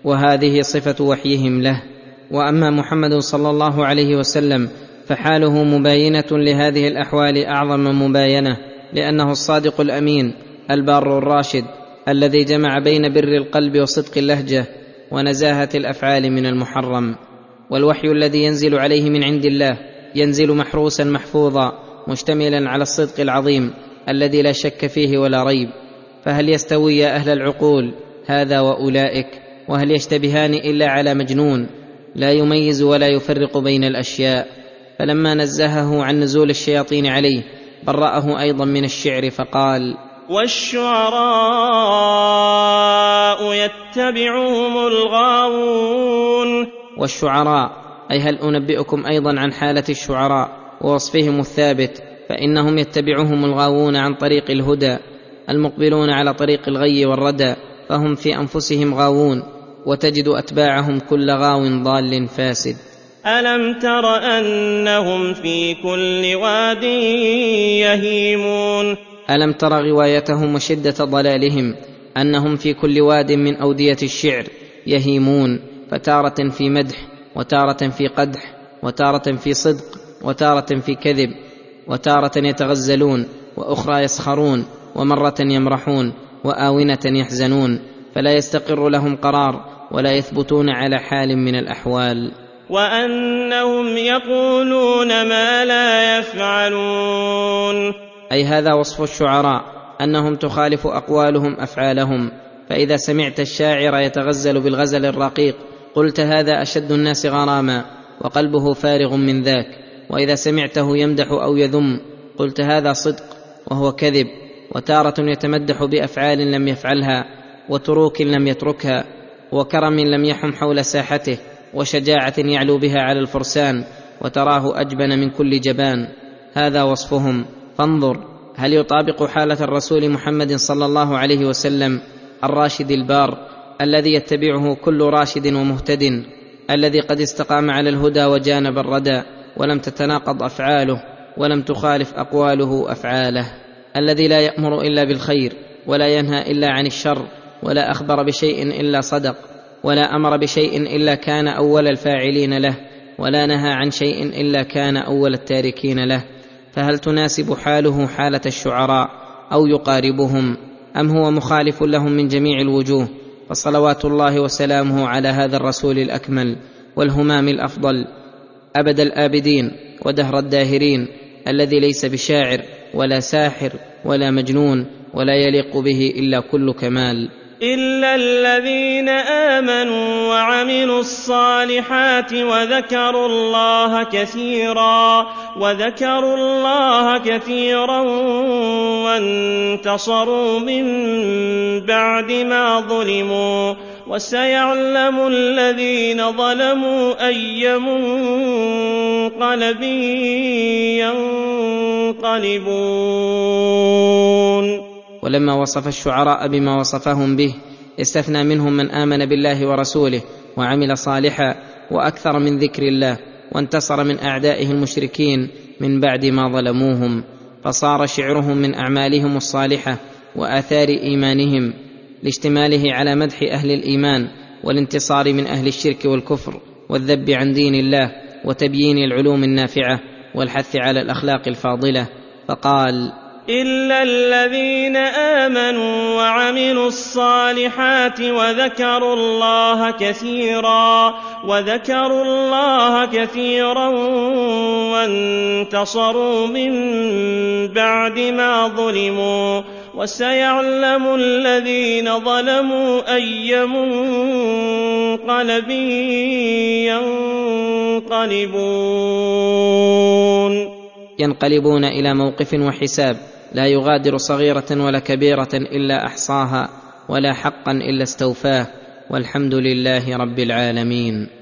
وهذه صفة وحيهم له. وأما محمد صلى الله عليه وسلم فحاله مباينة لهذه الأحوال أعظم مباينة لأنه الصادق الأمين البار الراشد الذي جمع بين بر القلب وصدق اللهجة ونزاهة الأفعال من المحرم. والوحي الذي ينزل عليه من عند الله ينزل محروسا محفوظا مشتملا على الصدق العظيم الذي لا شك فيه ولا ريب. فهل يستوي يا أهل العقول هذا وأولئك وهل يشتبهان إلا على مجنون لا يميز ولا يفرق بين الأشياء فلما نزهه عن نزول الشياطين عليه برأه أيضا من الشعر فقال والشعراء يتبعهم الغاوون. والشعراء أي هل أنبئكم أيضا عن حالة الشعراء ووصفهم الثابت؟ فإنهم يتبعهم الغاوون عن طريق الهدى. المقبلون على طريق الغي والردى فهم في أنفسهم غاوون وتجد أتباعهم كل غاو ضال فاسد. ألم تر أنهم في كل واد يهيمون؟ ألم تر غوايتهم وشدة ضلالهم أنهم في كل واد من أودية الشعر يهيمون فتارة في مدح وتارة في قدح وتارة في صدق وتارة في كذب وتارة يتغزلون وأخرى يسخرون. ومرة يمرحون وآونة يحزنون فلا يستقر لهم قرار ولا يثبتون على حال من الأحوال. وأنهم يقولون ما لا يفعلون. أي هذا وصف الشعراء أنهم تخالف أقوالهم أفعالهم. فإذا سمعت الشاعر يتغزل بالغزل الرقيق قلت هذا أشد الناس غراما وقلبه فارغ من ذاك. وإذا سمعته يمدح أو يذم قلت هذا صدق وهو كذب. وتارة يتمدح بأفعال لم يفعلها وتروك لم يتركها وكرم لم يحم حول ساحته وشجاعة يعلو بها على الفرسان وتراه أجبن من كل جبان. هذا وصفهم. فانظر هل يطابق حالة الرسول محمد صلى الله عليه وسلم الراشد البار الذي يتبعه كل راشد ومهتد الذي قد استقام على الهدى وجانب الردى ولم تتناقض أفعاله ولم تخالف أقواله أفعاله؟ الذي لا يأمر إلا بالخير ولا ينهى إلا عن الشر ولا أخبر بشيء إلا صدق ولا أمر بشيء إلا كان أول الفاعلين له ولا نهى عن شيء إلا كان أول التاركين له. فهل تناسب حاله حالة الشعراء أو يقاربهم؟ أم هو مخالف لهم من جميع الوجوه؟ فصلوات الله وسلامه على هذا الرسول الأكمل والهمام الأفضل أبد الآبدين ودهر الداهرين الذي ليس بشاعر ولا ساحر ولا مجنون ولا يليق به إلا كل كمال. إلا الذين آمنوا وعملوا الصالحات وذكروا الله كثيرا وذكروا الله كثيرا وانتصروا من بعد ما ظلموا. وسيعلم الذين ظلموا أي منقلب ينقلبون. ولما وصف الشعراء بما وصفهم به استثنى منهم من آمن بالله ورسوله وعمل صالحا وأكثر من ذكر الله وانتصر من أعدائه المشركين من بعد ما ظلموهم فصار شعرهم من أعمالهم الصالحة وآثار إيمانهم. لاشتماله على مدح أهل الإيمان والانتصار من أهل الشرك والكفر والذب عن دين الله وتبيين العلوم النافعة والحث على الأخلاق الفاضلة. فقال إلا الذين آمنوا وعملوا الصالحات وذكروا الله كثيرا وذكروا الله كثيرا وانتصروا من بعد ما ظلموا. وسيعلم الذين ظلموا أي منقلب ينقلبون. ينقلبون إلى موقف وحساب لا يغادر صغيرة ولا كبيرة إلا أحصاها ولا حقا إلا استوفاه والحمد لله رب العالمين.